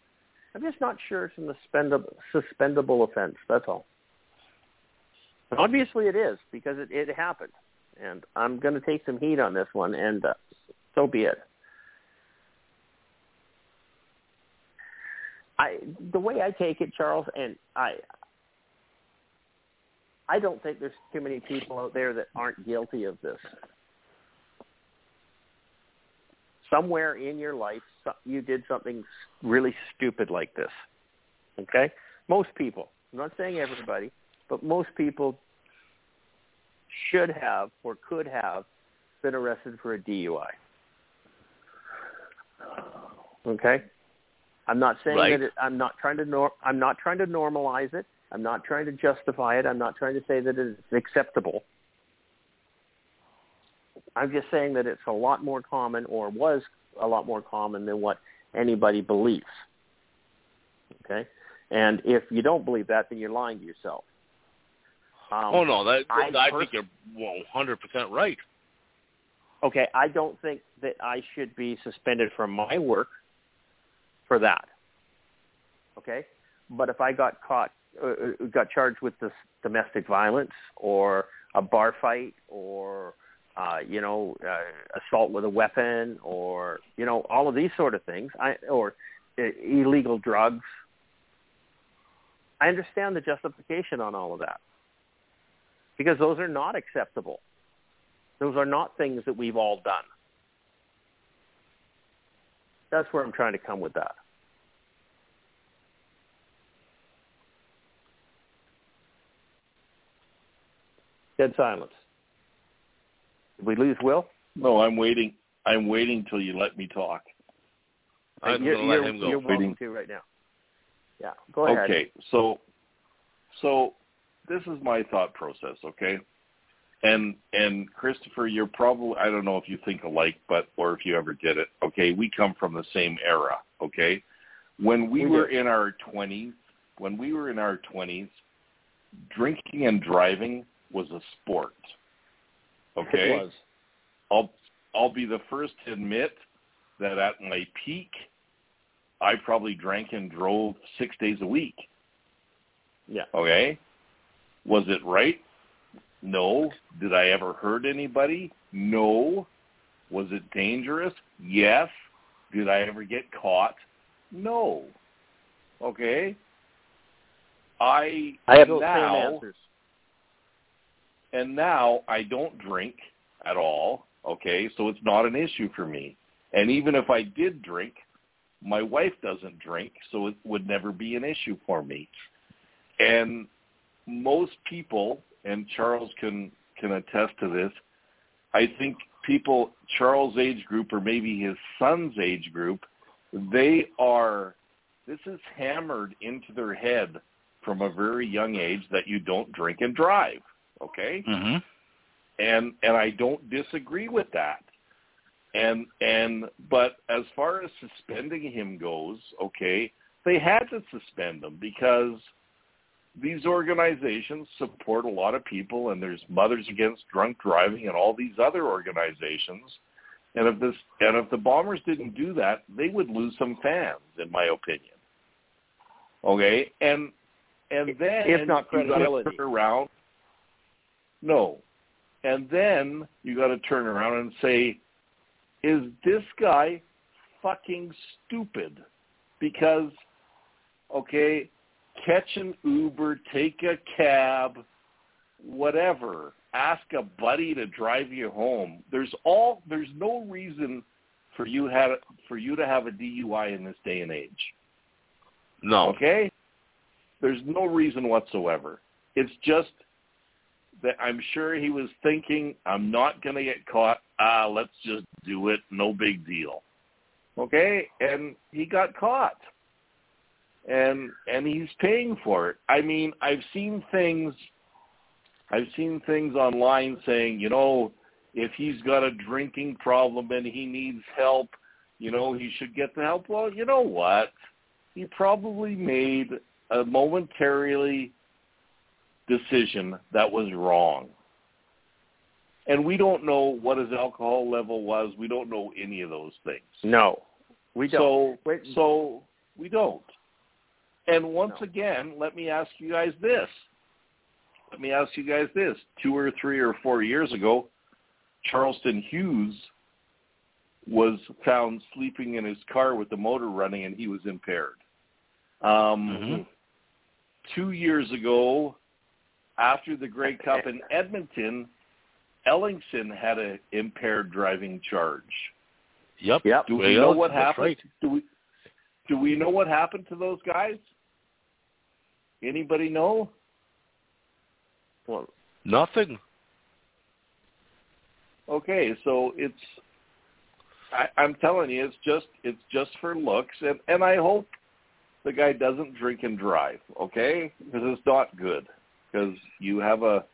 I'm just not sure it's a suspendable suspendable offense. That's all. Obviously, it is because it it happened, and I'm going to take some heat on this one, and uh, so be it. I the way I take it, Charles, and I I don't think there's too many people out there that aren't guilty of this. Somewhere in your life, you did something really stupid like this. Okay? Most people, I'm not saying everybody, but most people should have or could have been arrested for a DUI. Okay? I'm not saying Right. that it, I'm not trying to nor, I'm not trying to normalize it. I'm not trying to justify it. I'm not trying to say that it's acceptable. I'm just saying that it's a lot more common or was a lot more common than what anybody believes. Okay? And if you don't believe that, then you're lying to yourself. Um, oh no, that I I, pers- think you're one hundred percent right. okay, I don't think that I should be suspended from my work for that. Okay, but if I got caught, uh, uh, got charged with this domestic violence or a bar fight or uh, you know uh, assault with a weapon or you know all of these sort of things, I or uh, illegal drugs. I understand the justification on all of that because those are not acceptable. Those are not things that we've all done. That's where I'm trying to come with that. Dead silence. Did we lose Will? No, I'm waiting. I'm waiting till you let me talk. I'm you're, going to let you're- him go. You're welcome to right now. Yeah, go ahead. Okay, so so this is my thought process, okay? And and Christopher, you're probably I don't know if you think alike, but or if you ever did it. Okay, we come from the same era, okay? When we, We were do. in our 20s, when we were in our 20s, drinking and driving was a sport. Okay? It was. I'll I'll be the first to admit that at my peak, I probably drank and drove six days a week. Yeah. Okay. Was it right? No. Did I ever hurt anybody? No. Was it dangerous? Yes. Did I ever get caught? No. Okay. I I have those now, same answers. And now I don't drink at all, okay? So it's not an issue for me. And even if I did drink, my wife doesn't drink, so it would never be an issue for me. And most people, and Charles can can attest to this, I think people Charles' age group or maybe his son's age group, they are this is hammered into their head from a very young age that you don't drink and drive. Okay? Mm-hmm. and and I don't disagree with that. And and but as far as suspending him goes, okay, they had to suspend him because these organizations support a lot of people, and there's Mothers Against Drunk Driving and all these other organizations. And if this and if the Bombers didn't do that, they would lose some fans, in my opinion. Okay, and and then if not credibility. to turn around. No, and then you got to turn around and say, is this guy fucking stupid? Because, okay, catch an Uber, take a cab, whatever. Ask a buddy to drive you home. There's all there's no reason for you have for you to have a DUI in this day and age. No. Okay? There's no reason whatsoever. It's just that I'm sure he was thinking, I'm not going to get caught. Ah, let's just do it. No big deal. Okay? And he got caught. And and he's paying for it. I mean, I've seen things I've seen things online saying, you know, if he's got a drinking problem and he needs help, you know, he should get the help. Well, you know what? He probably made a momentarily decision that was wrong. And we don't know what his alcohol level was. We don't know any of those things. No, we don't. So, Wait. so we don't. And once No. again, let me ask you guys this. Let me ask you guys this. Two or three or four years ago, Charleston Hughes was found sleeping in his car with the motor running and he was impaired. Um, Mhm. Two years ago, after the Grey Cup in Edmonton, Ellingson had an impaired driving charge. Yep. Yep. Do Well, we know what happened? right. Do we do we know what happened to those guys? Anybody know? Well, Nothing. Okay, so it's I, I'm telling you, it's just it's just for looks, and and I hope the guy doesn't drink and drive. Okay, because it's not good. Because you have a,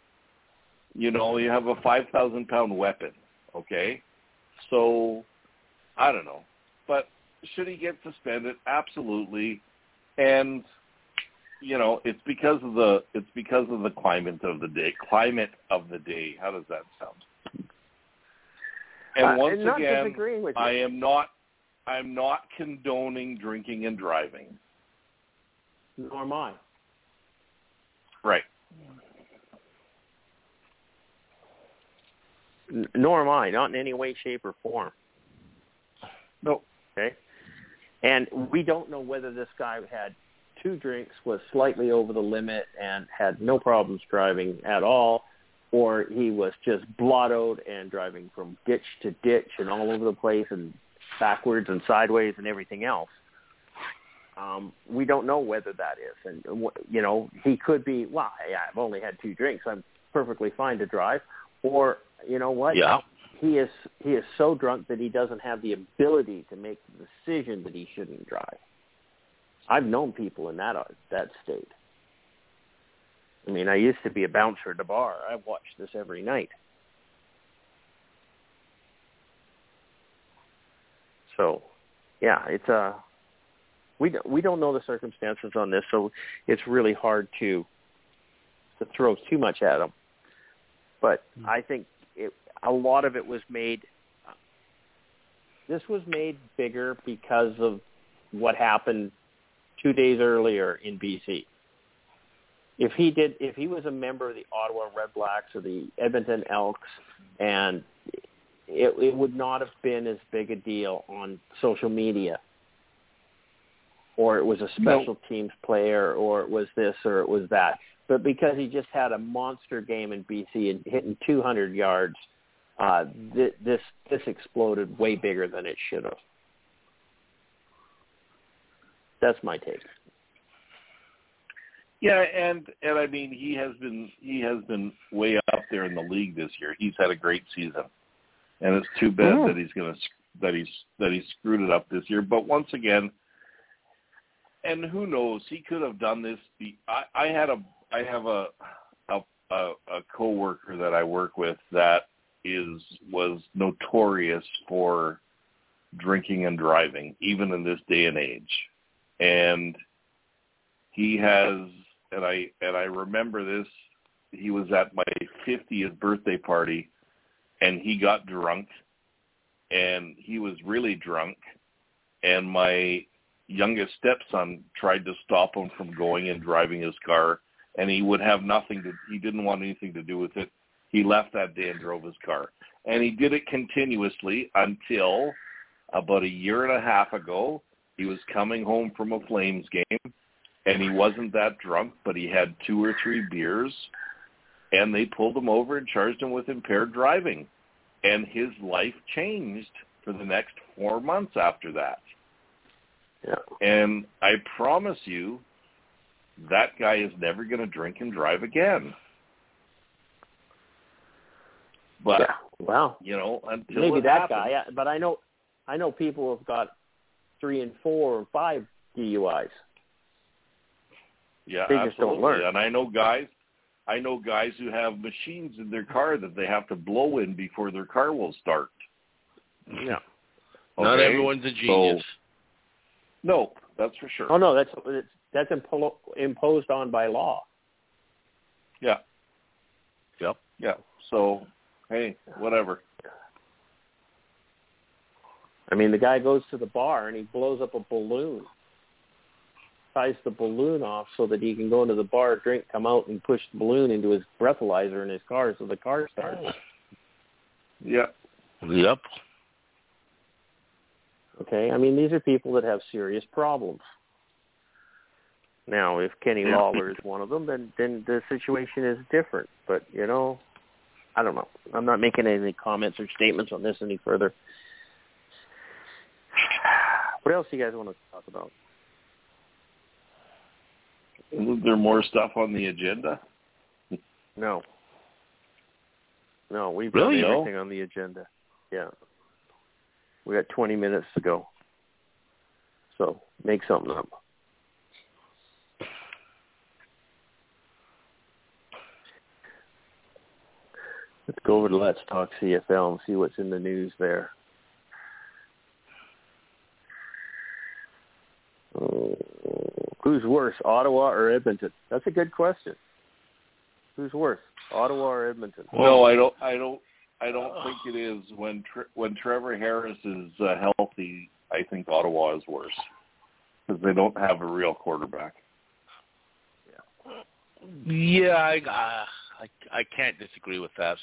you know, you have a five thousand pound weapon. Okay, so I don't know, but should he get suspended? Absolutely, and you know, it's because of the it's because of the climate of the day. Climate of the day. How does that sound? And uh, once and again, with. I am not I'm not condoning drinking and driving. Nor am I. Right. N- Nor am I. Not in any way, shape, or form. No. Okay. And we don't know whether this guy had two drinks, was slightly over the limit, and had no problems driving at all, or he was just blottoed and driving from ditch to ditch and all over the place and backwards and sideways and everything else. Um, we don't know whether that is, and you know he could be. Well, I've only had two drinks. I'm perfectly fine to drive. Or you know what? Yeah. he is he is so drunk that he doesn't have the ability to make the decision that he shouldn't drive. I've known people in that uh, that state. I mean, I used to be a bouncer at a bar. I watched this every night. So, yeah, it's uh we don't, we don't know the circumstances on this, so it's really hard to to throw too much at them. But hmm. I think it, a lot of it was made. This was made bigger because of what happened two days earlier in BC. If he did, if he was a member of the Ottawa Red Blacks or the Edmonton Elks, and it, it would not have been as big a deal on social media, or it was a special teams player, or it was this, or it was that. But because he just had a monster game in BC and hitting 200 yards, uh, th- this this exploded way bigger than it should have. That's my take. Yeah, and and I mean he has been he has been way up there in the league this year. He's had a great season, and it's too bad Yeah. that he's gonna that he's that he screwed it up this year. But once again, and who knows? He could have done this. I I had a I have a a a, a coworker that I work with that is was notorious for drinking and driving, even in this day and age. and he has and I and I remember this he was at my 50th birthday party and he got drunk and he was really drunk and my youngest stepson tried to stop him from going and driving his car and he would have nothing to he didn't want anything to do with it. He left that day and drove his car. And he did it continuously until about a year and a half ago he was coming home from a flames game and he wasn't that drunk but he had two or three beers and they pulled him over and charged him with impaired driving. And his life changed for the next four months after that Yeah. and I promise you, that guy is never going to drink and drive again. But yeah. Wow. you know, until Maybe it that happens, guy, but I know, I know people have got three and four and five DUIs. yeah, they just don't absolutely. learn. And I know guys, I know guys who have machines in their car that they have to blow in before their car will start. Yeah. Not everyone's a genius. No, that's for sure. Oh no, that's it's, that's impo- imposed on by law. Yeah, Yep. yeah. So, hey, whatever. I mean, the guy goes to the bar and he blows up a balloon, ties the balloon off so that he can go into the bar, drink, come out, and push the balloon into his breathalyzer in his car so the car starts. Yep. Yep. Okay, I mean these are people that have serious problems. Now, if Kenny Yeah. Lawler is one of them, then then the situation is different. But you know, I don't know. I'm not making any comments or statements on this any further. What else do you guys want to talk about? isn't there more stuff on the agenda? No. No, we've Really? got No? on the agenda. Yeah. We got 20 minutes to go. So make something up. Let's go over to Let's Talk CFL and see what's in the news there. Oh, who's worse, Ottawa or Edmonton? That's a good question. Who's worse, Ottawa or Edmonton? no, I don't. I don't. I don't think it is. When Tre- when Trevor Harris is uh, healthy, I think Ottawa is worse because they don't have a real quarterback. Yeah, I, uh, I I can't disagree with that.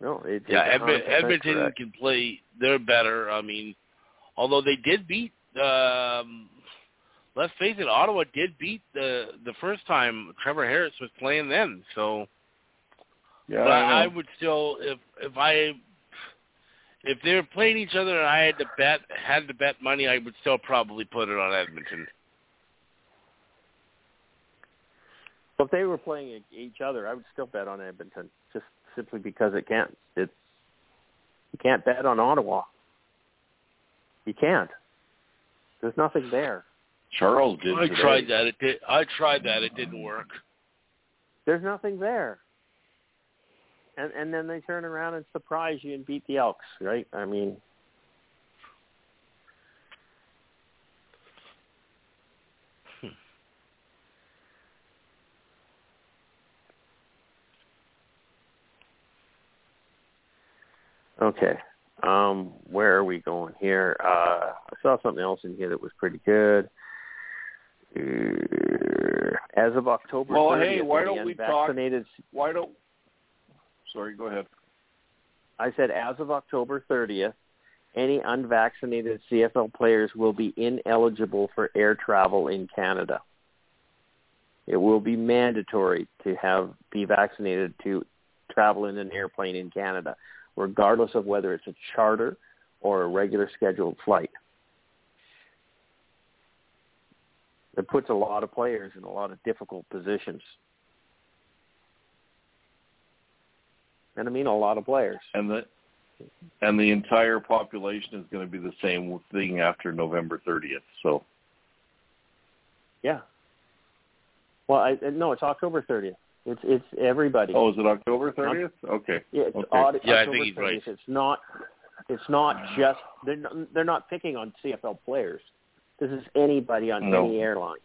No, it, Yeah, it's Edmon- 100% Edmonton can play. They're better. I mean, although they did beat. Um, let's face it, Ottawa did beat the the first time Trevor Harris was playing then. So, Yeah, but I I would still, if if I if they were playing each other and I had to bet had to bet money, I would still probably put it on Edmonton. Well, if they were playing each other, I would still bet on Edmonton, just simply because it can't. It's you can't bet on Ottawa. You can't. There's nothing there. Charles did. I today. tried that. It did. I tried that. It didn't work. There's nothing there. And and then they turn around and surprise you and beat the Elks, right? I mean, Okay. Um, where are we going here? Uh, I saw something else in here that was pretty good. Uh, As of October Well, 30th, hey, why any don't we talk- unvaccinated Why don't? Sorry, go ahead. I said as of October 30th, any unvaccinated CFL players will be ineligible for air travel in Canada. It will be mandatory to have be vaccinated to travel in an airplane in Canada, regardless of whether it's a charter or a regular scheduled flight. It puts a lot of players in a lot of difficult positions. And I mean a lot of players. And the and the entire population is going to be the same thing after November 30th. So Yeah. Well, I no, it's October 30th. It's it's everybody. Oh, is it October 30th? Okay. Yeah, it's Okay. odd. Yeah, I think he's 30th. right. It's not. It's not ah. just they're not, they're not picking on CFL players. This is anybody on No. any airline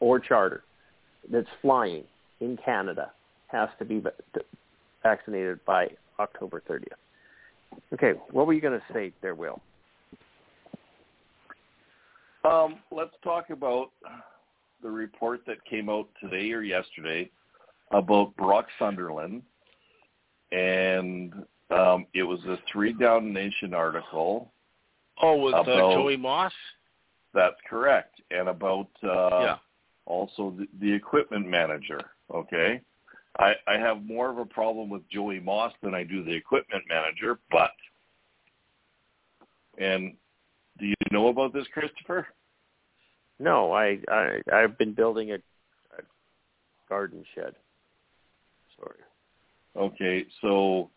or charter that's flying in Canada has to be vaccinated by October 30th. Okay, what were you going to say there, Will? Um, let's talk about the report that came out today or yesterday about Brock Sunderland, and um, it was a Three Down Nation article. Oh, with uh, Joey Moss. That's correct, and about uh, yeah. also the, the equipment manager. Okay, I, I have more of a problem with Joey Moss than I do the equipment manager, but and do you know about this, Christopher? No, I I I've been building a, a garden shed. Sorry. Okay, so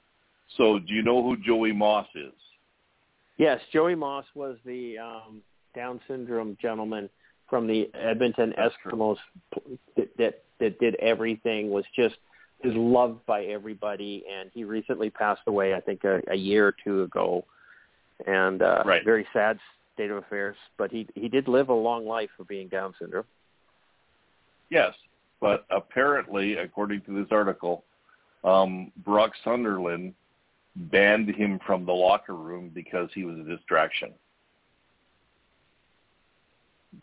so do you know who Joey Moss is? Yes, Joey Moss was the um, Down syndrome gentleman from the Edmonton That's. Eskimos that, that that did everything. Was just is loved by everybody, and he recently passed away. I think a, a year or two ago, and uh, Right. very sad state of affairs. But he he did live a long life for being Down syndrome. Yes, but apparently, according to this article, um, Brock Sunderland banned him from the locker room because he was a distraction.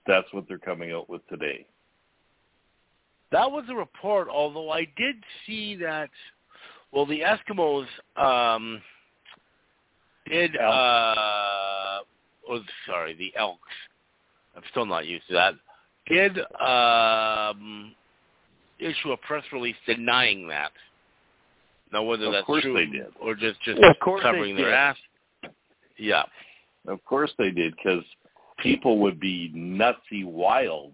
That's what they're coming out with today. That was a report, although I did see that. Well, the Eskimos um, did. Uh, oh, sorry, the Elks. I'm still not used to that. Did um, issue a press release denying that. Now, whether Of that's course true they did. or just just Of course covering their ass. Yeah. Of course they did, because people would be nutsy wild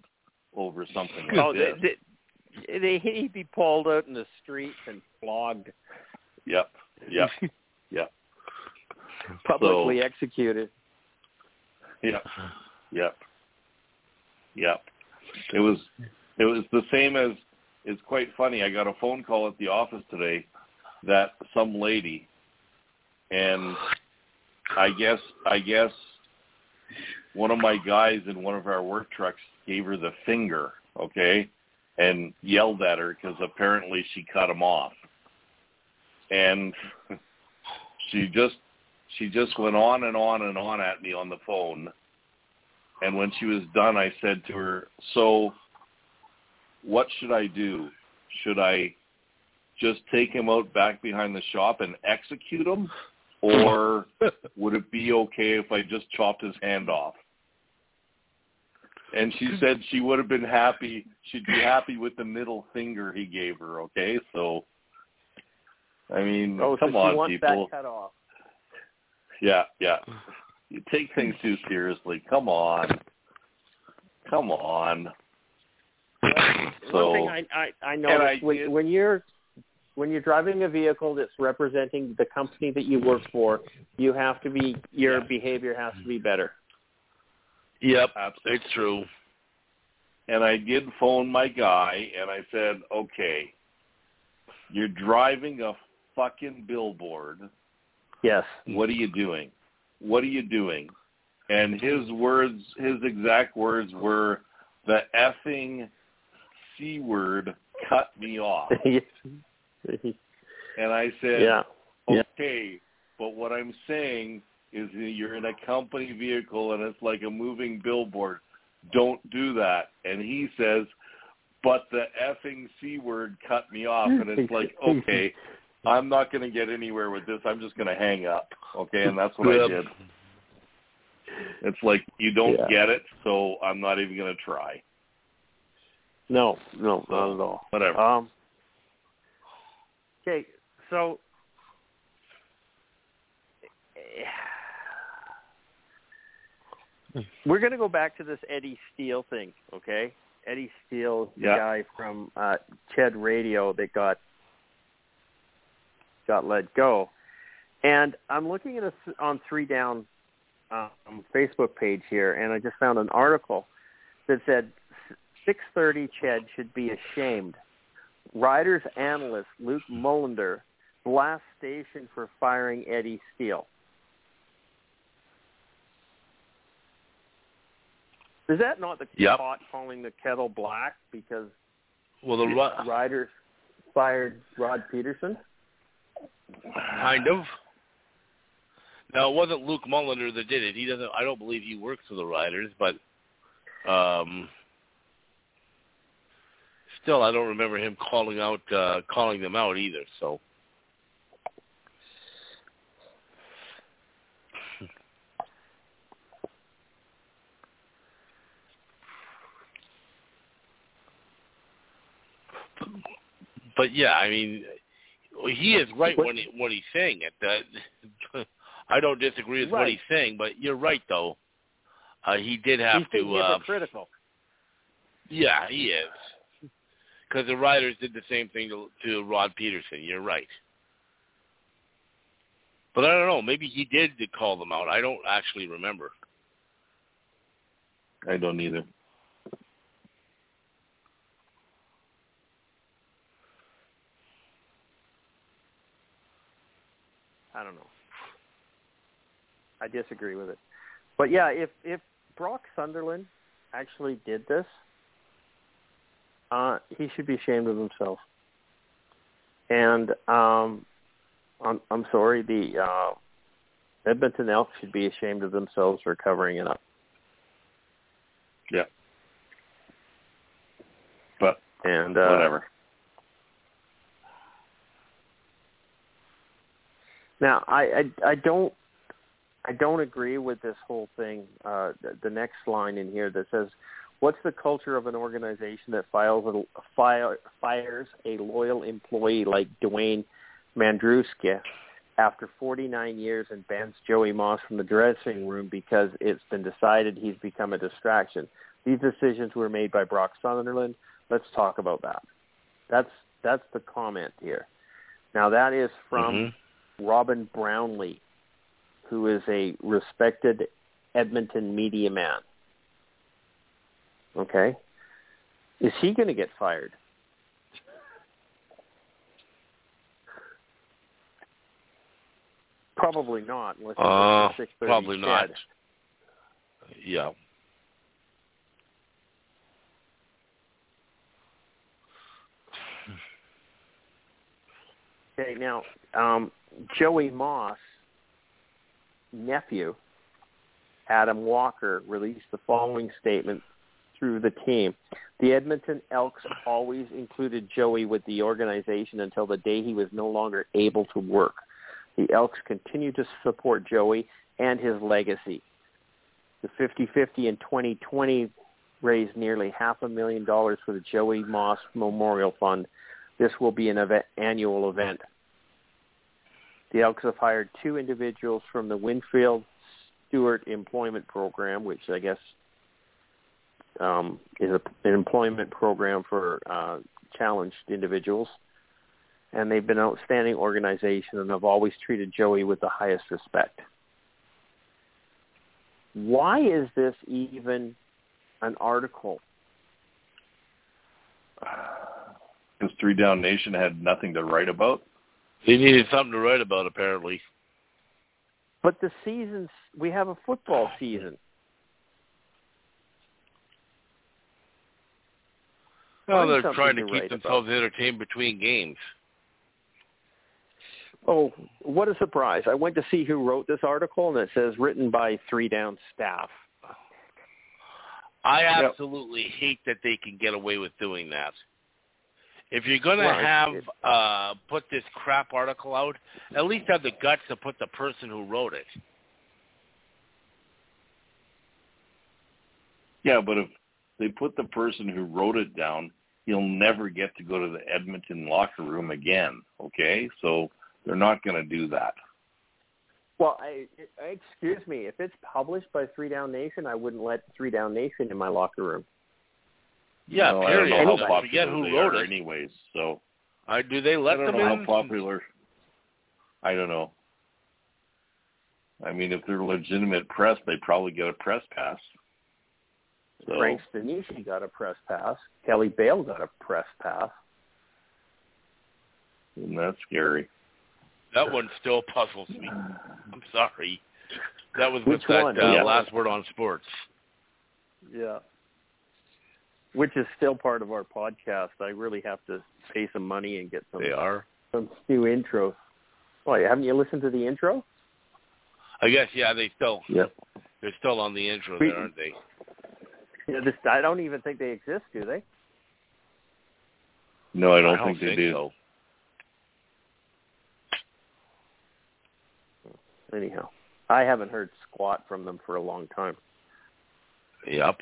over something like Oh, this. they, they, he'd be pulled out in the streets and flogged, Yep, yep, yep, publicly executed. yep, yep, yep. It was it was the same as it's quite funny. I got a phone call at the office today that some lady and I guess I guess one of my guys in one of our work trucks gave her the finger, okay, and yelled at her because apparently she cut him off, and she just she just went on and on and on at me on the phone, and when she was done, I said to her, "So, what should I do? Should I just take him out back behind the shop and execute him?" Or would it be okay if I just chopped his hand off? And she said she would have been happy. She'd be happy with the middle finger he gave her. Okay, so I mean, Oh, come so on, she wants people. that cut off. Yeah, yeah. You take things too seriously. Come on, come on. So- One thing I I, I noticed I when, did- when you're when you're driving a vehicle that's representing the company that you work for, you have to be your Yeah. behavior has to be better. Yep. Absolutely. It's true. and I did phone my guy and I said, okay, you're driving a fucking billboard. Yes. What are you doing? What are you doing? And his words, his exact words were, the effing C word cut me off. And I said, yeah. Yeah. okay, but what I'm saying is you're in a company vehicle and it's like a moving billboard. Don't do that. And he says, but the effing C word cut me off. And it's like, okay, I'm not going to get anywhere with this. I'm just going to hang up. Okay. And that's what I did. It's like, you don't Yeah. get it, so I'm not even going to try. No, no, not at all. Whatever. Um. Okay, so we're going to go back to this Eddie Steele thing, okay? Eddie Steele, the Yeah. guy from uh, Ched Radio that got got let go, and I'm looking at a on Three Down um, Facebook page here, and I just found an article that said 630 Ched should be ashamed. Riders analyst Luke Mullender blast station for firing Eddie Steele. Is that not the Yep. pot calling the kettle black because Well, the Riders fired Rod Pedersen? kind of. Now it wasn't Luke Mulliner that did it. He doesn't. I don't believe he works for the Riders, but um, still, I don't remember him calling out uh, calling them out either. So but yeah, I mean, he is right when he, when he's saying it. That I don't disagree with what he's saying, but you're right though. Uh, he did have He's to. Uh, hypocritical. yeah, he is. Because the Riders did the same thing to, to Rod Pedersen. You're right. But I don't know. Maybe he did call them out. I don't actually remember. I don't either. I don't know. I disagree with it. But yeah, if if Brock Sunderland actually did this, uh, he should be ashamed of himself. And um, I'm I'm sorry, the uh, Edmonton Elks should be ashamed of themselves for covering it up. Yeah. But And uh, whatever. Now, I, I I don't I don't agree with this whole thing. Uh, the, the next line in here that says, "What's the culture of an organization that files a, fire, fires a loyal employee like Dwayne Mandrusiak after 49 years and bans Joey Moss from the dressing room because it's been decided he's become a distraction? These decisions were made by Brock Sunderland. Let's talk about that. That's that's the comment here. Now that is from." Mhm. Robin Brownlee, who is a respected Edmonton media man. Okay? Is he going to get fired? Probably not, Uh, gets to 6:30 probably not. Yeah. Okay, now um, Joey Moss' nephew, Adam Walker, released the following statement through the team. The Edmonton Elks always included Joey with the organization until the day he was no longer able to work. The Elks continue to support Joey and his legacy. The 50-50 in 2020 raised nearly half a million dollars for the Joey Moss Memorial Fund. This will be an event, annual event. The Elks have hired two individuals from the Winnifred Stewart Employment Program, which I guess um, is a, an employment program for uh, challenged individuals. And they've been an outstanding organization and have always treated Joey with the highest respect. Why is this even an article? Because Three Down Nation had nothing to write about. He needed something to write about, apparently. But the seasons, we have a football season. Well, they're trying to to keep write themselves entertained between games. Oh, what a surprise. I went to see who wrote this article, and it says written by three down staff. I Yep. absolutely hate that they can get away with doing that. If you're going to Well, have it- uh put this crap article out, at least have the guts to put the person who wrote it. Yeah, but if they put the person who wrote it down, he'll never get to go to the Edmonton locker room again. Okay, so they're not going to do that. Well, I, I, excuse me, if it's published by Three Down Nation, I wouldn't let Three Down Nation in my locker room. Yeah, No, period. I don't know I how forget popular who they wrote are it. anyways. So I, do they let I let don't them know in? how popular. I don't know. I mean, if they're legitimate press, they probably get a press pass. So Frank Stanishi got a press pass. Kelly Bale got a press pass. and that's scary. That one still puzzles me. I'm sorry. That was Which with that uh, Yeah. last word on sports. Yeah. Which is still part of our podcast. I really have to pay some money and get some They are. some new intro. Why haven't you listened to the intro? I guess yeah. They still Yep. they're still on the intro We- there, aren't they? Yeah, this I don't even think they exist, do they? No, I don't, don't think they do. so. Anyhow, I haven't heard squat from them for a long time. Yep.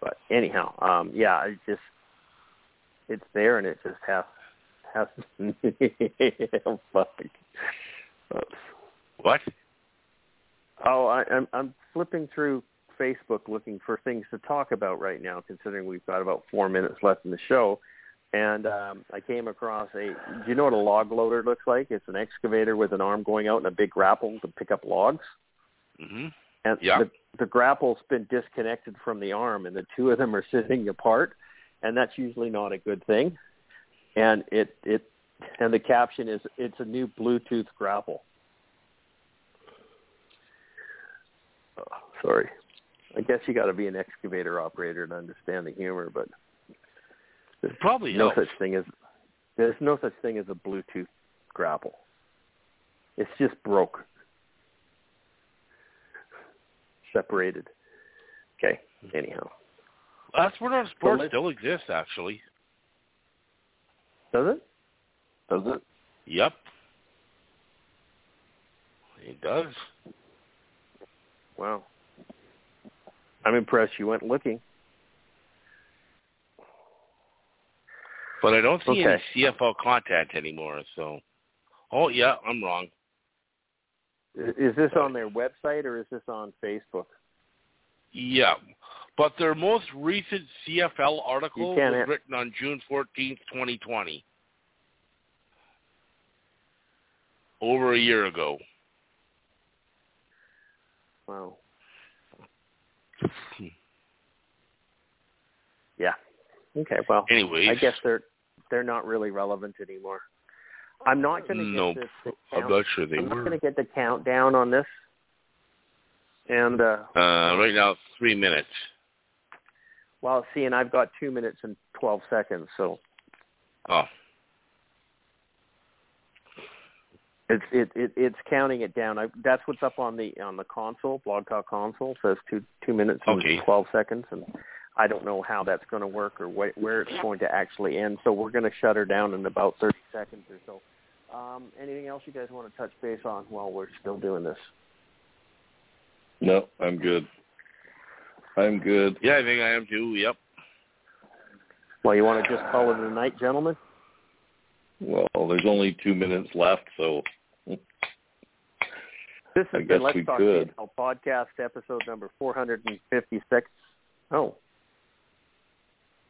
But anyhow, um, yeah, it just it's there and it just has has. oh, fuck. Oops. What? Oh, I, I'm I'm flipping through Facebook looking for things to talk about right now, considering we've got about four minutes left in the show. And um, I came across a. Do you know what a log loader looks like? It's an excavator with an arm going out and a big grapple to pick up logs. Mhm. And Yeah. the, the grapple's been disconnected from the arm, and the two of them are sitting apart, and that's usually not a good thing. And it it and the caption is it's a new Bluetooth grapple. Oh, sorry, I guess you got to be an excavator operator to understand the humor, but there's probably no helps. such thing as there's no such thing as a Bluetooth grapple. It's just broke, separated. Okay. Anyhow, Last word on sports let's- still exists, actually. does it? Does it? Yep. It does. Wow. I'm impressed you went looking. But I don't see Okay. any CFL content anymore, so Oh yeah, I'm wrong. Is this on their website or is this on Facebook? Yeah. But their most recent CFL article was have- written on June fourteenth, twenty twenty. Over a year ago. Wow. Yeah. Okay. Well, Anyways, I guess they're they're not really relevant anymore. I'm not going to get Nope. this. I'm not sure they I'm not were. going to get the countdown on this. And uh Uh, right now, three minutes. well, see, and I've got two minutes and twelve seconds, so Oh, it's it, it it's counting it down. I, that's what's up on the on the console, Blog Talk console. It says two two minutes and Okay. twelve seconds, and I don't know how that's going to work or wh- where it's going to actually end. So we're going to shut her down in about thirty seconds or so. Um, anything else you guys want to touch base on while we're still doing this? No, I'm good. I'm good. yeah, I think I am too. Yep. Well, you want to just call it a night, gentlemen? Well, there's only two minutes left, so This I has guess been Let's Talk could. CFL podcast episode number 456. Oh.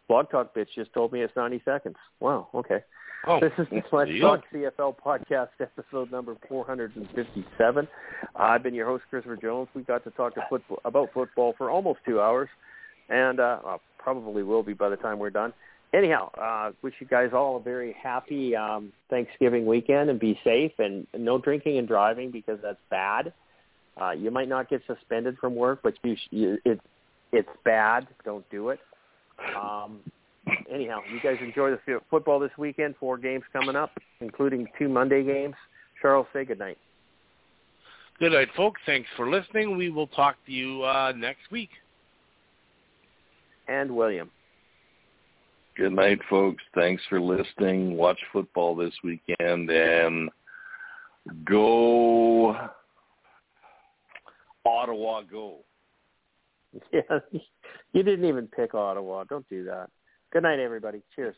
Blog Talk bitch just told me it's 90 seconds. Wow, okay. Oh, This is the Let's deal. Talk CFL podcast episode number 457. I've been your host, Christopher Jones. We got to talk to football, about football for almost two hours, and uh, probably will be by the time we're done. Anyhow, uh, wish you guys all a very happy um, Thanksgiving weekend and be safe and no drinking and driving because that's bad. Uh, you might not get suspended from work, but you, sh- you it, it's bad. Don't do it. Um, anyhow, you guys enjoy the f- football this weekend. Four games coming up, including two Monday games. Charles, say good night. Good night, folks. Thanks for listening. We will talk to you uh, next week. And William. Good night, folks. Thanks for listening. Watch football this weekend and go Ottawa go. Yeah, you didn't even pick Ottawa. Don't do that. Good night, everybody. Cheers.